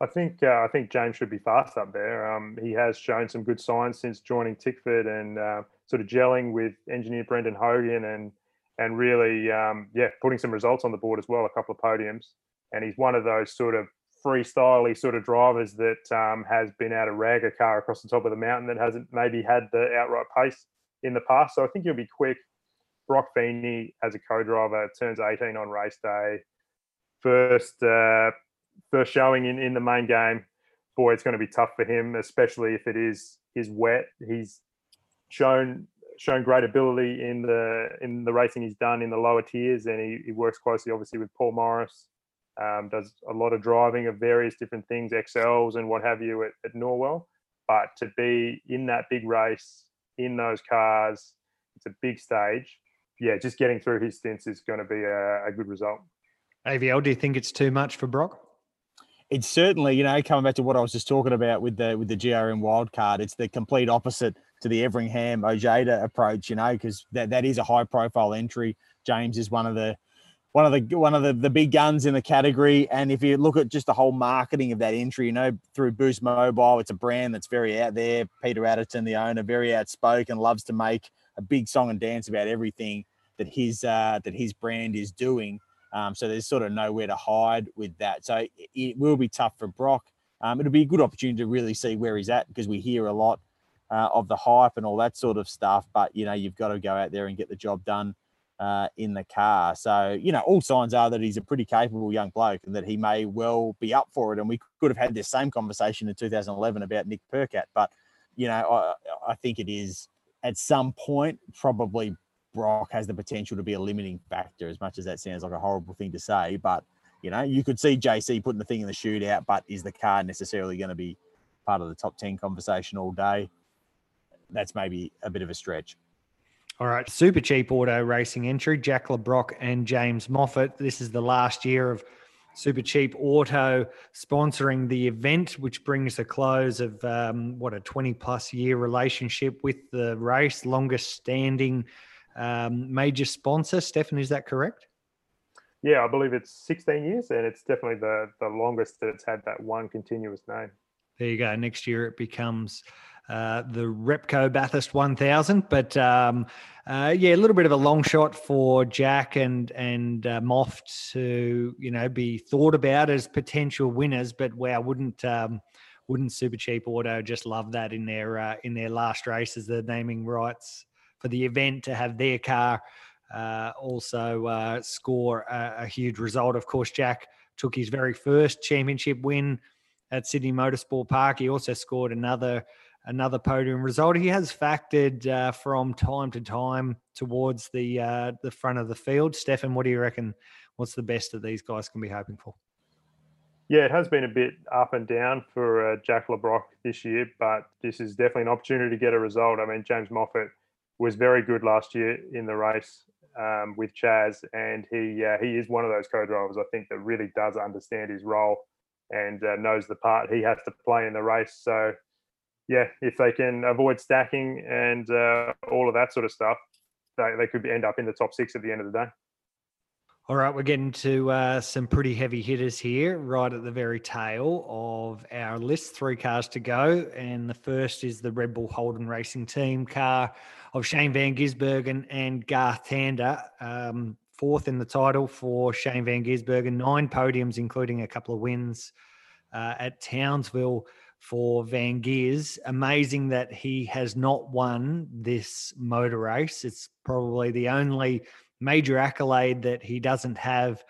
I think uh, I think James should be fast up there. Um, he has shown some good signs since joining Tickford and uh, sort of gelling with engineer Brendan Hogan and and really um, yeah putting some results on the board as well. A couple of podiums. and he's one of those sort of freestyly sort of drivers that um, has been out to rag a car across the top of the mountain that hasn't maybe had the outright pace in the past. So I think he'll be quick. Brock Feeney as a co-driver turns 18 on race day. First, uh, first showing in, in the main game. Boy, it's going to be tough for him, especially if it is is wet. He's shown shown great ability in the in the racing he's done in the lower tiers, and he, he works closely, obviously, with Paul Morris. Um, does a lot of driving of various different things, XLs and what have you at, at Norwell. But to be in that big race in those cars, it's a big stage. Yeah, just getting through his stints is going to be a, a good result. AVL, do you think it's too much for Brock? It's certainly, you know, coming back to what I was just talking about with the with the GRM wildcard, it's the complete opposite to the Everingham Ojeda approach, you know, because that, that is a high profile entry. James is one of the one of the one of the, the big guns in the category. And if you look at just the whole marketing of that entry, you know, through Boost Mobile, it's a brand that's very out there. Peter Adderton, the owner, very outspoken, loves to make a big song and dance about everything that his uh, that his brand is doing. Um, so there's sort of nowhere to hide with that. So it, will be tough for Brock. Um, it'll be a good opportunity to really see where he's at because we hear a lot uh, of the hype and all that sort of stuff. But you know, you've got to go out there and get the job done uh, in the car. So, you know, all signs are that he's a pretty capable young bloke and that he may well be up for it. And we could have had this same conversation in 2011 about Nick Percat. But, you know, I, I think it is at some point probably Brock has the potential to be a limiting factor, as much as that sounds like a horrible thing to say. But, you know, you could see JC putting the thing in the shootout, but is the car necessarily going to be part of the top 10 conversation all day? That's maybe a bit of a stretch. All right, super cheap auto racing entry, Jack Le Brocq and James Moffat. This is the last year of super cheap auto sponsoring the event, which brings a close of um, what a 20 plus year relationship with the race, longest standing um, major sponsor. Stefan, is that correct? Yeah, I believe it's 16 years, and it's definitely the the longest that it's had that one continuous name. There you go. Next year it becomes uh, the Repco Bathurst 1000. But um, uh, yeah, a little bit of a long shot for Jack and and uh, Moff to you know be thought about as potential winners. But wow, wouldn't um, wouldn't Super Cheap Auto just love that in their uh, in their last race as the naming rights for the event to have their car uh, also uh, score a, a huge result. Of course, Jack took his very first championship win at Sydney Motorsport Park. He also scored another another podium result. He has factored uh, from time to time towards the uh, the front of the field. Stefan, what do you reckon? What's the best that these guys can be hoping for? Yeah, it has been a bit up and down for uh, Jack Le Brocq this year, but this is definitely an opportunity to get a result. I mean, James Moffat was very good last year in the race um, with Chaz, and he uh, he is one of those co-drivers I think that really does understand his role and uh, knows the part he has to play in the race. So yeah, if they can avoid stacking and uh, all of that sort of stuff, they, they could end up in the top six at the end of the day. All right, we're getting to uh, some pretty heavy hitters here, right at the very tail of our list. Three cars to go, and the first is the Red Bull Holden Racing Team car of Shane Van Gisbergen and Garth Tander. Um, fourth in the title for Shane Van Gisbergen, nine podiums, including a couple of wins uh, at Townsville for Van Geers. Amazing that he has not won this motor race. It's probably the only major accolade that he doesn't have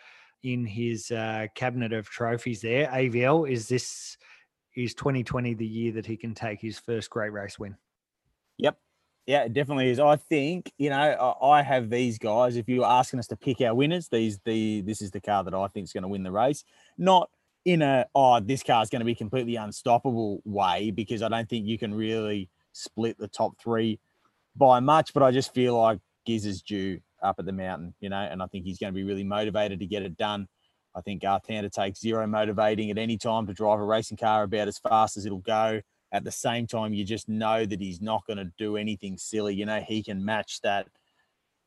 in his uh, cabinet of trophies there. AVL, is this is 2020 the year that he can take his first great race win? Yep. Yeah, it definitely is. I think you know I have these guys. If you were asking us to pick our winners, these the this is the car that I think is going to win the race. Not in a oh this car is going to be completely unstoppable way because I don't think you can really split the top three by much. But I just feel like Giz is due up at the mountain, you know, and I think he's going to be really motivated to get it done. I think Garth Tander takes zero motivating at any time to drive a racing car about as fast as it'll go. At the same time, you just know that he's not going to do anything silly. You know, he can match that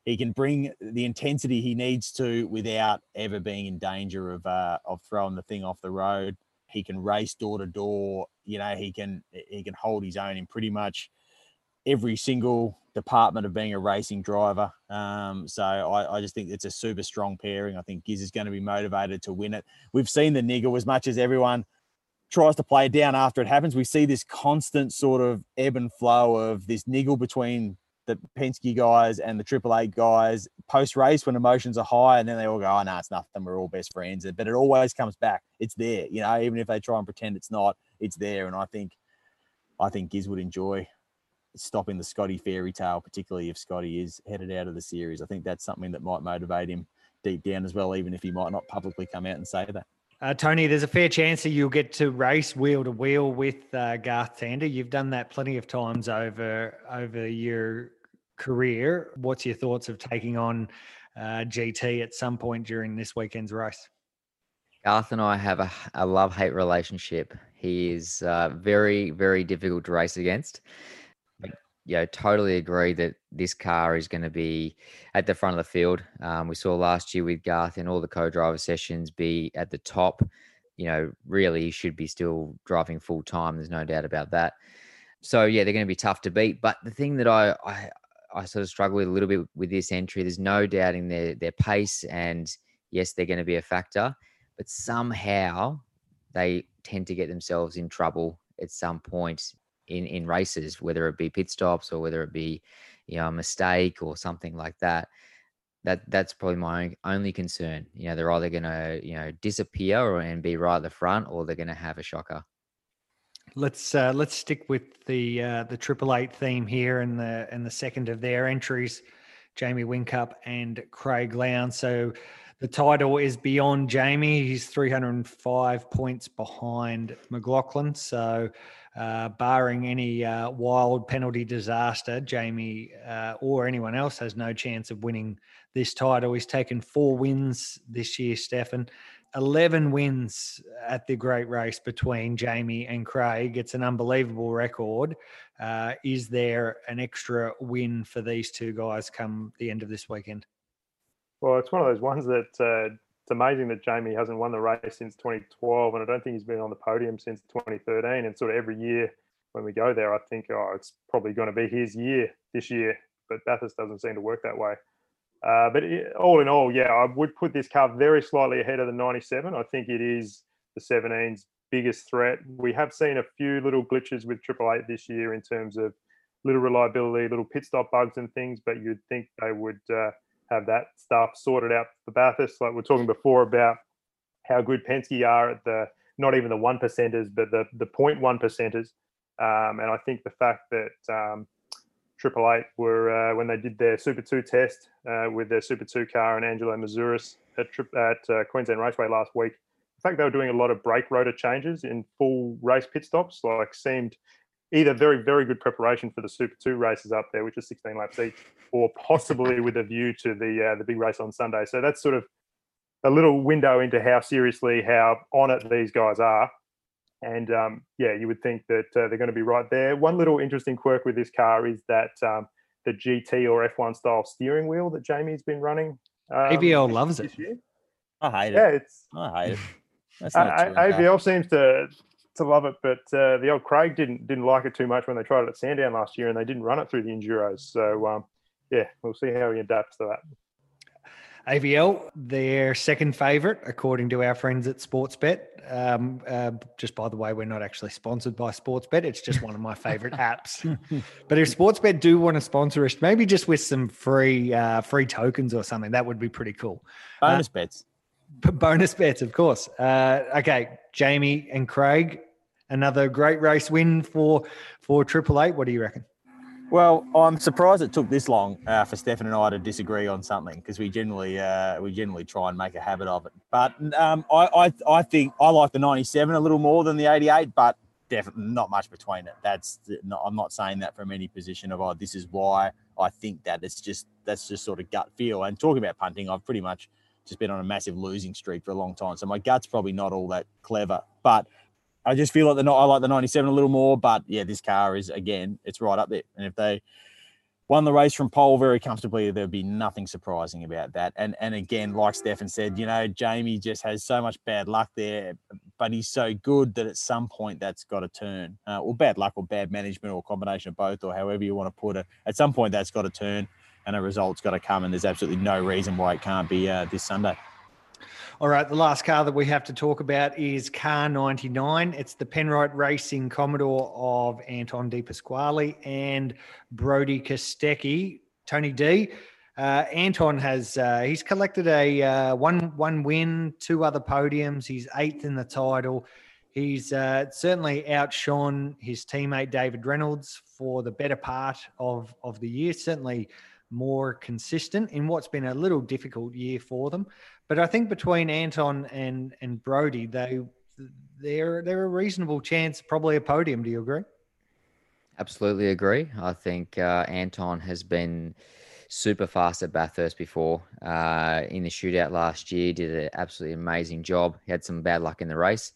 he can bring the intensity he needs to without ever being in danger of uh, of throwing the thing off the road. He can race door to door. You know, he can he can hold his own in pretty much every single department of being a racing driver. Um, so I, I, just think it's a super strong pairing. I think Giz is going to be motivated to win it. We've seen the niggle as much as everyone tries to play it down after it happens. We see this constant sort of ebb and flow of this niggle between the Penske guys and the Triple Eight guys post race when emotions are high, and then they all go, "Oh no, it's nothing. We're all best friends." But it always comes back. It's there, you know. Even if they try and pretend it's not, it's there. And I think, I think Giz would enjoy stopping the Scotty fairy tale, particularly if Scotty is headed out of the series. I think that's something that might motivate him deep down as well, even if he might not publicly come out and say that. Uh, Tony, there's a fair chance that you'll get to race wheel to wheel with uh, Garth Tander. You've done that plenty of times over over your career. What's your thoughts of taking on uh, GT at some point during this weekend's race? Garth and I have a, a love hate relationship. He is uh, very, very difficult to race against you know, totally agree that this car is going to be at the front of the field. Um, we saw last year with Garth in all the co-driver sessions be at the top. You know, really he should be still driving full time. There's no doubt about that. So yeah, they're going to be tough to beat. But the thing that I, I I sort of struggle with a little bit with this entry. There's no doubting their their pace, and yes, they're going to be a factor. But somehow they tend to get themselves in trouble at some point in in races, whether it be pit stops or whether it be you know a mistake or something like that. That that's probably my only concern. You know, they're either going to you know disappear or and be right at the front, or they're going to have a shocker. Let's uh, let's stick with the uh, the Triple Eight theme here, and the and the second of their entries, Jamie Whincup and Craig Lowndes. So the title is beyond Jamie. He's 305 points behind McLaughlin. So uh, barring any uh, wild penalty disaster, Jamie uh, or anyone else has no chance of winning this title. He's taken four wins this year, Stefan. 11 wins at the great race between Jamie and Craig. It's an unbelievable record. Uh, is there an extra win for these two guys come the end of this weekend? Well, it's one of those ones that uh, it's amazing that Jamie hasn't won the race since 2012, and I don't think he's been on the podium since 2013. And sort of every year when we go there, I think, oh, it's probably going to be his year this year. But Bathurst doesn't seem to work that way. Uh, but it, all in all, yeah, I would put this car very slightly ahead of the 97. I think it is the 17's biggest threat. We have seen a few little glitches with Triple Eight this year in terms of little reliability, little pit stop bugs and things, but you'd think they would. Uh, have that stuff sorted out for Bathurst. Like we are talking before about how good Penske are at the not even the one percenters, but the the point one percenters. Um, and I think the fact that um, Triple Eight were uh, when they did their Super Two test uh, with their Super Two car and Angelo Mouzouris at, at uh, Queensland Raceway last week. The fact they were doing a lot of brake rotor changes in full race pit stops, like seemed either very, very good preparation for the Super Two races up there, which is 16 laps each, or possibly with a view to the uh, the big race on Sunday. So that's sort of a little window into how seriously, how on it these guys are. And um, yeah, you would think that uh, they're going to be right there. One little interesting quirk with this car is that um, the GT or F1 style steering wheel that Jamie's been running. Um, AVL loves it. Year. I hate it. Yeah, it's. I hate it. (laughs) That's uh, AVL seems to to love it, but uh, the old Craig didn't didn't like it too much when they tried it at Sandown last year, and they didn't run it through the enduros. So um, yeah, we'll see how he adapts to that. AVL, their second favourite, according to our friends at Sportsbet. Um, uh, just by the way, we're not actually sponsored by Sportsbet. It's just one of my favourite (laughs) apps. But if Sportsbet do want to sponsor us, maybe just with some free uh, free tokens or something, that would be pretty cool. Bonus uh, bets. (laughs) Bonus bets, of course. Uh, okay, Jamie and Craig, another great race win for for Triple Eight. What do you reckon? Well, I'm surprised it took this long uh, for Stefan and I to disagree on something because we generally uh, we generally try and make a habit of it. But um, I, I I think I like the 97 a little more than the 88, but definitely not much between it. That's not, I'm not saying that from any position of oh this is why I think that. It's just that's just sort of gut feel. And talking about punting, I've pretty much just been on a massive losing streak for a long time. So my gut's probably not all that clever, but I just feel like the I like the 97 a little more. But yeah, this car is again, it's right up there. And if they won the race from pole very comfortably. There'd be nothing surprising about that. And and again, like Stefan said, you know, Jamie just has so much bad luck there, but he's so good that at some point that's got to turn, uh, or bad luck, or bad management, or combination of both, or however you want to put it. At some point, that's got to turn, and a result's got to come. And there's absolutely no reason why it can't be uh, this Sunday. All right, the last car that we have to talk about is car 99. It's the Penrite Racing Commodore of Anton De Pasquale and Brodie Kostecki. Tony D. Uh, Anton has uh, he's collected a uh, one one win, two other podiums. He's eighth in the title. He's uh, certainly outshone his teammate David Reynolds for the better part of of the year. Certainly more consistent in what's been a little difficult year for them. But I think between Anton and and Brodie, they they're they're a reasonable chance, probably a podium. Do you agree? Absolutely agree. I think uh, Anton has been super fast at Bathurst before. Uh, in the shootout last year, did an absolutely amazing job. He had some bad luck in the race,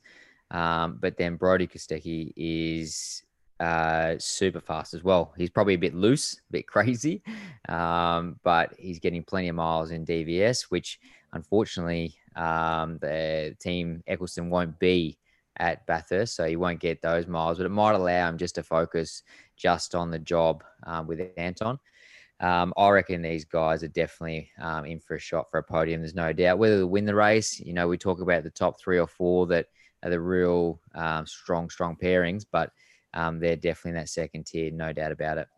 um, but then Brodie Kostecki is uh, super fast as well. He's probably a bit loose, a bit (laughs) crazy, um, but he's getting plenty of miles in DVS, which unfortunately, um, the team Eggleston won't be at Bathurst, so he won't get those miles, but it might allow him just to focus just on the job um, with Anton. Um, I reckon these guys are definitely um, in for a shot for a podium. There's no doubt. Whether they win the race, you know, we talk about the top three or four that are the real um, strong, strong pairings, but um, they're definitely in that second tier, no doubt about it.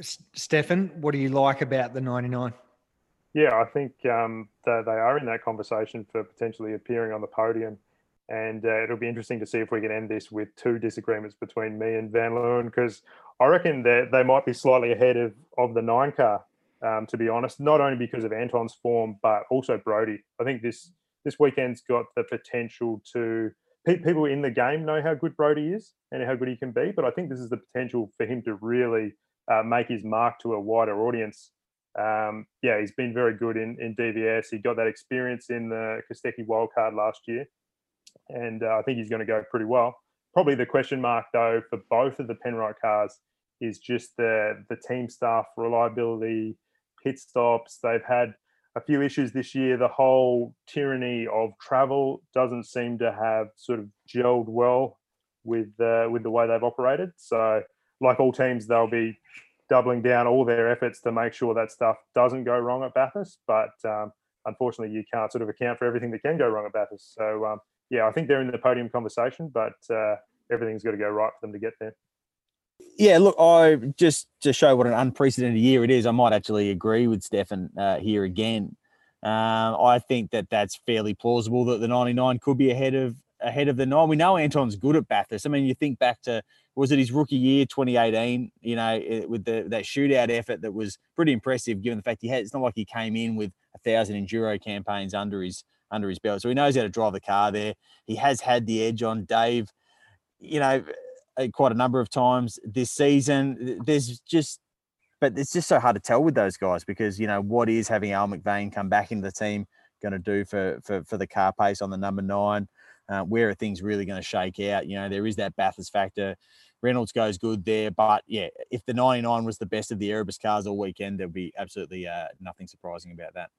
Stefan, what do you like about the 99? Yeah, I think um, that they are in that conversation for potentially appearing on the podium. And uh, it'll be interesting to see if we can end this with two disagreements between me and Van Leeuwen, because I reckon that they might be slightly ahead of, of the nine car, um, to be honest, not only because of Anton's form, but also Brodie. I think this this weekend's got the potential to people in the game know how good Brodie is and how good he can be, but I think this is the potential for him to really uh, make his mark to a wider audience um, yeah, he's been very good in, in DVS. He got that experience in the Kostecki wildcard last year, and uh, I think he's going to go pretty well. Probably the question mark, though, for both of the Penrite cars is just the the team staff reliability, pit stops. They've had a few issues this year. The whole tyranny of travel doesn't seem to have sort of gelled well with uh, with the way they've operated. So, like all teams, they'll be doubling down all their efforts to make sure that stuff doesn't go wrong at Bathurst. But um, unfortunately, you can't sort of account for everything that can go wrong at Bathurst. So um, yeah, I think they're in the podium conversation, but uh, everything's got to go right for them to get there. Yeah, look, I just to show what an unprecedented year it is, I might actually agree with Stefan uh, here again. Um, I think that that's fairly plausible that the 99 could be ahead of ahead of the nine. We know Anton's good at Bathurst. I mean, you think back to was it his rookie year 2018 you know eh, with the that shootout effort that was pretty impressive given the fact he had it's not like he came in with a thousand enduro campaigns under his under his belt so he knows how to drive the car there he has had the edge on dave you know eh, quite a number of times this season there's just but it's just so hard to tell with those guys because you know what is having al mcveigh come back into the team going to do for, for for the car pace on the number nine uh, where are things really going to shake out? You know, there is that Bathurst factor. Reynolds goes good there. But yeah, if the 99 was the best of the Erebus cars all weekend, there'll be absolutely uh, nothing surprising about that.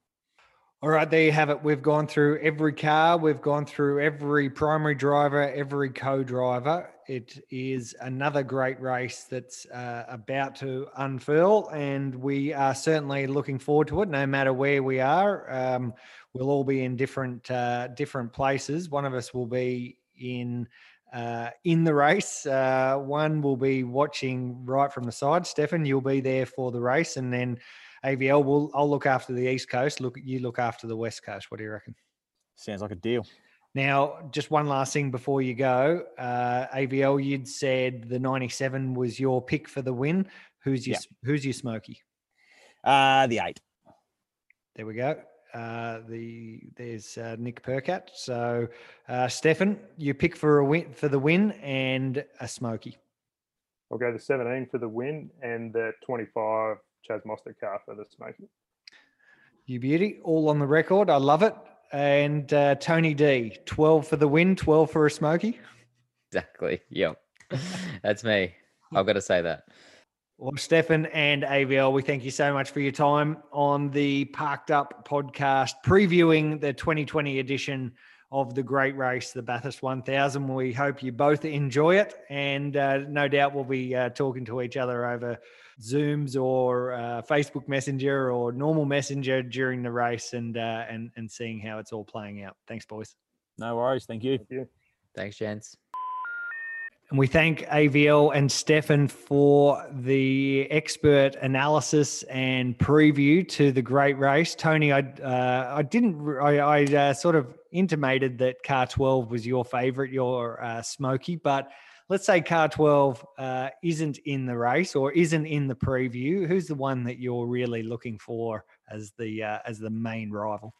All right, there you have it. We've gone through every car, we've gone through every primary driver, every co driver. It is another great race that's uh, about to unfurl, and we are certainly looking forward to it. No matter where we are, um, we'll all be in different uh, different places. One of us will be in uh, in the race. Uh, one will be watching right from the side. Stefan, you'll be there for the race, and then AVL will. I'll look after the east coast. Look, you look after the west coast. What do you reckon? Sounds like a deal. Now, just one last thing before you go. Uh, AVL, you'd said the 97 was your pick for the win. Who's your yeah. Who's your smoky? Uh, the eight. There we go. Uh, the there's uh, Nick Percat. So, uh, Stefan, you pick for a win for the win and a smoky. I'll go the 17 for the win and the 25 Chaz Mostert car for the smoky. You beauty, all on the record. I love it. And uh, Tony D, 12 for the win, 12 for a smoky. Exactly. Yep. That's me. I've got to say that. Well, Stefan and AVL, we thank you so much for your time on the Parked Up podcast, previewing the 2020 edition of the great race, the Bathurst 1000. We hope you both enjoy it, and uh, no doubt we'll be uh, talking to each other over Zooms or uh, Facebook Messenger or normal Messenger during the race, and uh, and and seeing how it's all playing out. Thanks, boys. No worries. Thank you. Thank you. Thanks, gents. And we thank AVL and Stefan for the expert analysis and preview to the great race. Tony, I uh, I didn't I, I uh, sort of intimated that Car 12 was your favourite, your uh, Smoky, but let's say Car 12 uh, isn't in the race or isn't in the preview. Who's the one that you're really looking for as the uh, as the main rival?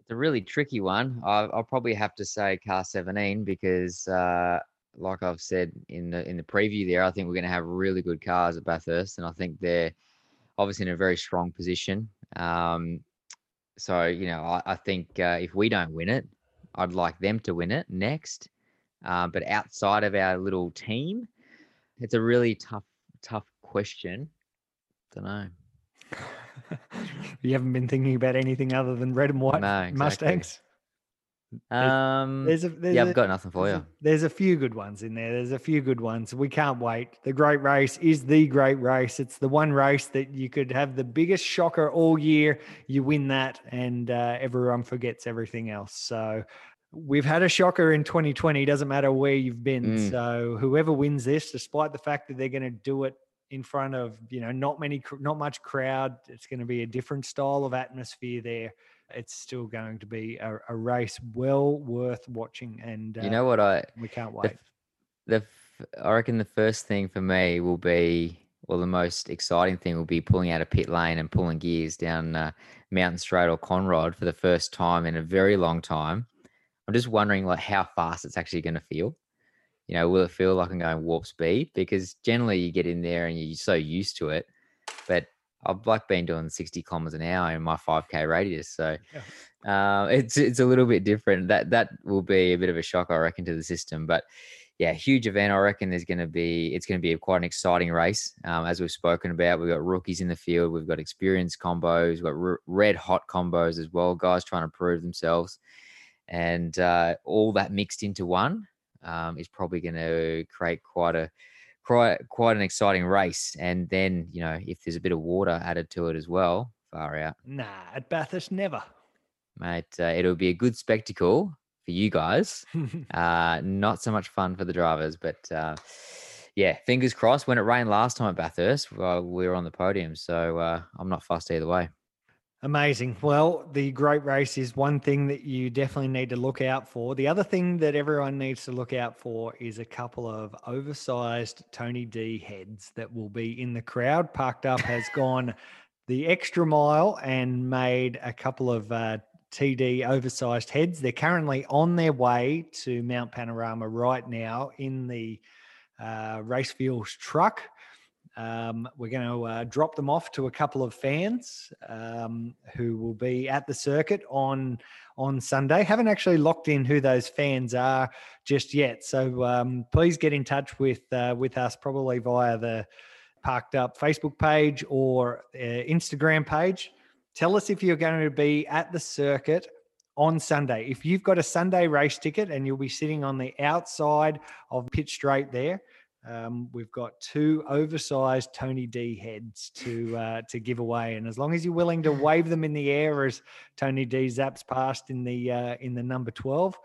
It's a really tricky one. I, I'll probably have to say Car 17 because uh, like I've said in the in the preview there, I think we're going to have really good cars at Bathurst, and I think they're obviously in a very strong position. Um, so you know, I, I think uh, if we don't win it, I'd like them to win it next. Uh, but outside of our little team, it's a really tough tough question. Don't know. (laughs) you haven't been thinking about anything other than red and white No, exactly. Mustangs. Um, There's a, there's yeah, a- I've got nothing for there's you. a- there's a few good ones in there. There's a few good ones. We can't wait. The great race is the great race. It's the one race that you could have the biggest shocker all year. You win that, and uh, everyone forgets everything else. So we've had a shocker in 2020. Doesn't matter where you've been. Mm. So whoever wins this, despite the fact that they're going to do it in front of you know not many not much crowd it's going to be a different style of atmosphere there it's still going to be a, a race well worth watching and uh, You know what I we can't wait the f- I reckon the first thing for me will be, well, the most exciting thing will be pulling out of pit lane and pulling gears down uh, Mountain Straight or Conrod for the first time in a very long time. I'm just wondering, like, how fast it's actually going to feel. You know, will it feel like I'm going warp speed? Because generally, you get in there and you're so used to it. But I've like been doing 60 kilometers an hour in my 5k radius, so uh, it's it's a little bit different. That that will be a bit of a shock, I reckon, to the system. But yeah, huge event. I reckon there's going to be it's going to be quite an exciting race. Um, as we've spoken about, we've got rookies in the field, we've got experienced combos, we've got r- red hot combos as well, guys trying to prove themselves, and uh, all that mixed into one um, is probably going to create quite a quite quite an exciting race. And then you know if there's a bit of water added to it as well, far out nah at bathurst never mate. Uh, it'll be a good spectacle for you guys. (laughs) Uh, not so much fun for the drivers, but uh, yeah, fingers crossed. When it rained last time at Bathurst, we were on the podium, so uh, I'm not fussed either way. Amazing. Well, the great race is one thing that you definitely need to look out for. The other thing that everyone needs to look out for is a couple of oversized Tony D heads that will be in the crowd. Parked Up has (laughs) gone the extra mile and made a couple of uh, TD oversized heads. They're currently on their way to Mount Panorama right now in the uh, Race Fuels truck. Um, we're going to uh, drop them off to a couple of fans um, who will be at the circuit on on Sunday. Haven't actually locked in who those fans are just yet, so um, please get in touch with uh, with us probably via the Parked Up Facebook page or uh, Instagram page. Tell us if you're going to be at the circuit on Sunday. If you've got a Sunday race ticket and you'll be sitting on the outside of Pit Straight there, um, we've got two oversized Tony D heads to uh, to give away, and as long as you're willing to wave them in the air as Tony D zaps past in the uh, in the number twelve,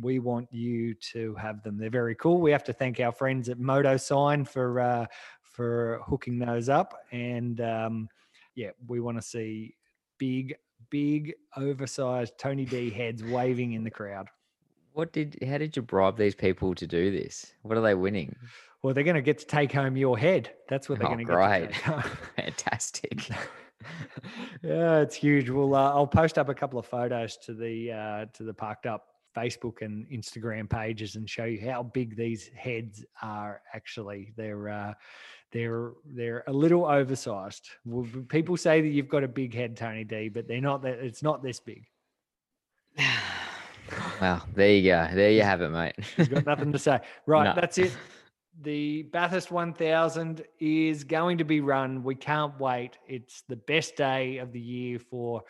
we want you to have them. They're very cool. We have to thank our friends at Moto Sign for uh, for hooking those up, and um, yeah, we want to see big, big, oversized Tony D heads waving in the crowd. What did? How did you bribe these people to do this? What are they winning? Well, they're going to get to take home your head. That's what they're Oh, going to great. get. Take. (laughs) Fantastic. (laughs) yeah, it's huge. Well, uh, I'll post up a couple of photos to the uh, to the parked up Facebook and Instagram pages and show you how big these heads are. Actually, they're uh, they're they're a little oversized. Well, People say that you've got a big head, Tony D, but they're not. That it's not this big. (sighs) (sighs) well, there you go. There you have it, mate. You've got nothing to say. (laughs) Right, No. that's it. the Bathurst 1000 is going to be run. We can't wait. It's the best day of the year for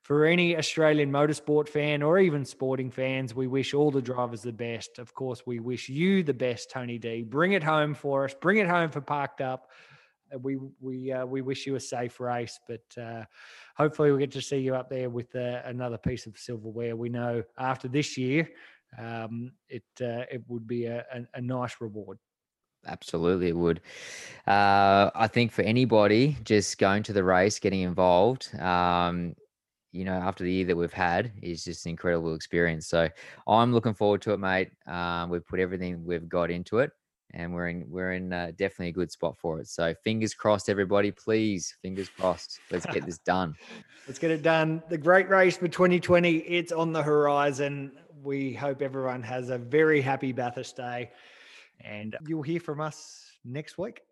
for any Australian motorsport fan or even sporting fans. We wish all the drivers the best. Of course, we wish you the best, Tony D. Bring it home for us. Bring it home for Parked Up. Uh, We we uh, we wish you a safe race, but uh, hopefully we get to see you up there with uh, another piece of silverware. We know after this year, um, it uh, it would be a, a, a nice reward. Absolutely, it would. Uh, I think for anybody just going to the race, getting involved, um, you know, after the year that we've had, is just an incredible experience. So I'm looking forward to it, mate. Um, we've put everything we've got into it, and we're in we're in uh, definitely a good spot for it. So fingers crossed, everybody. Please, fingers crossed. Let's get this done. (laughs) Let's get it done. The great race for 2020, it's on the horizon. We hope everyone has a very happy Bathurst Day, and you'll hear from us next week.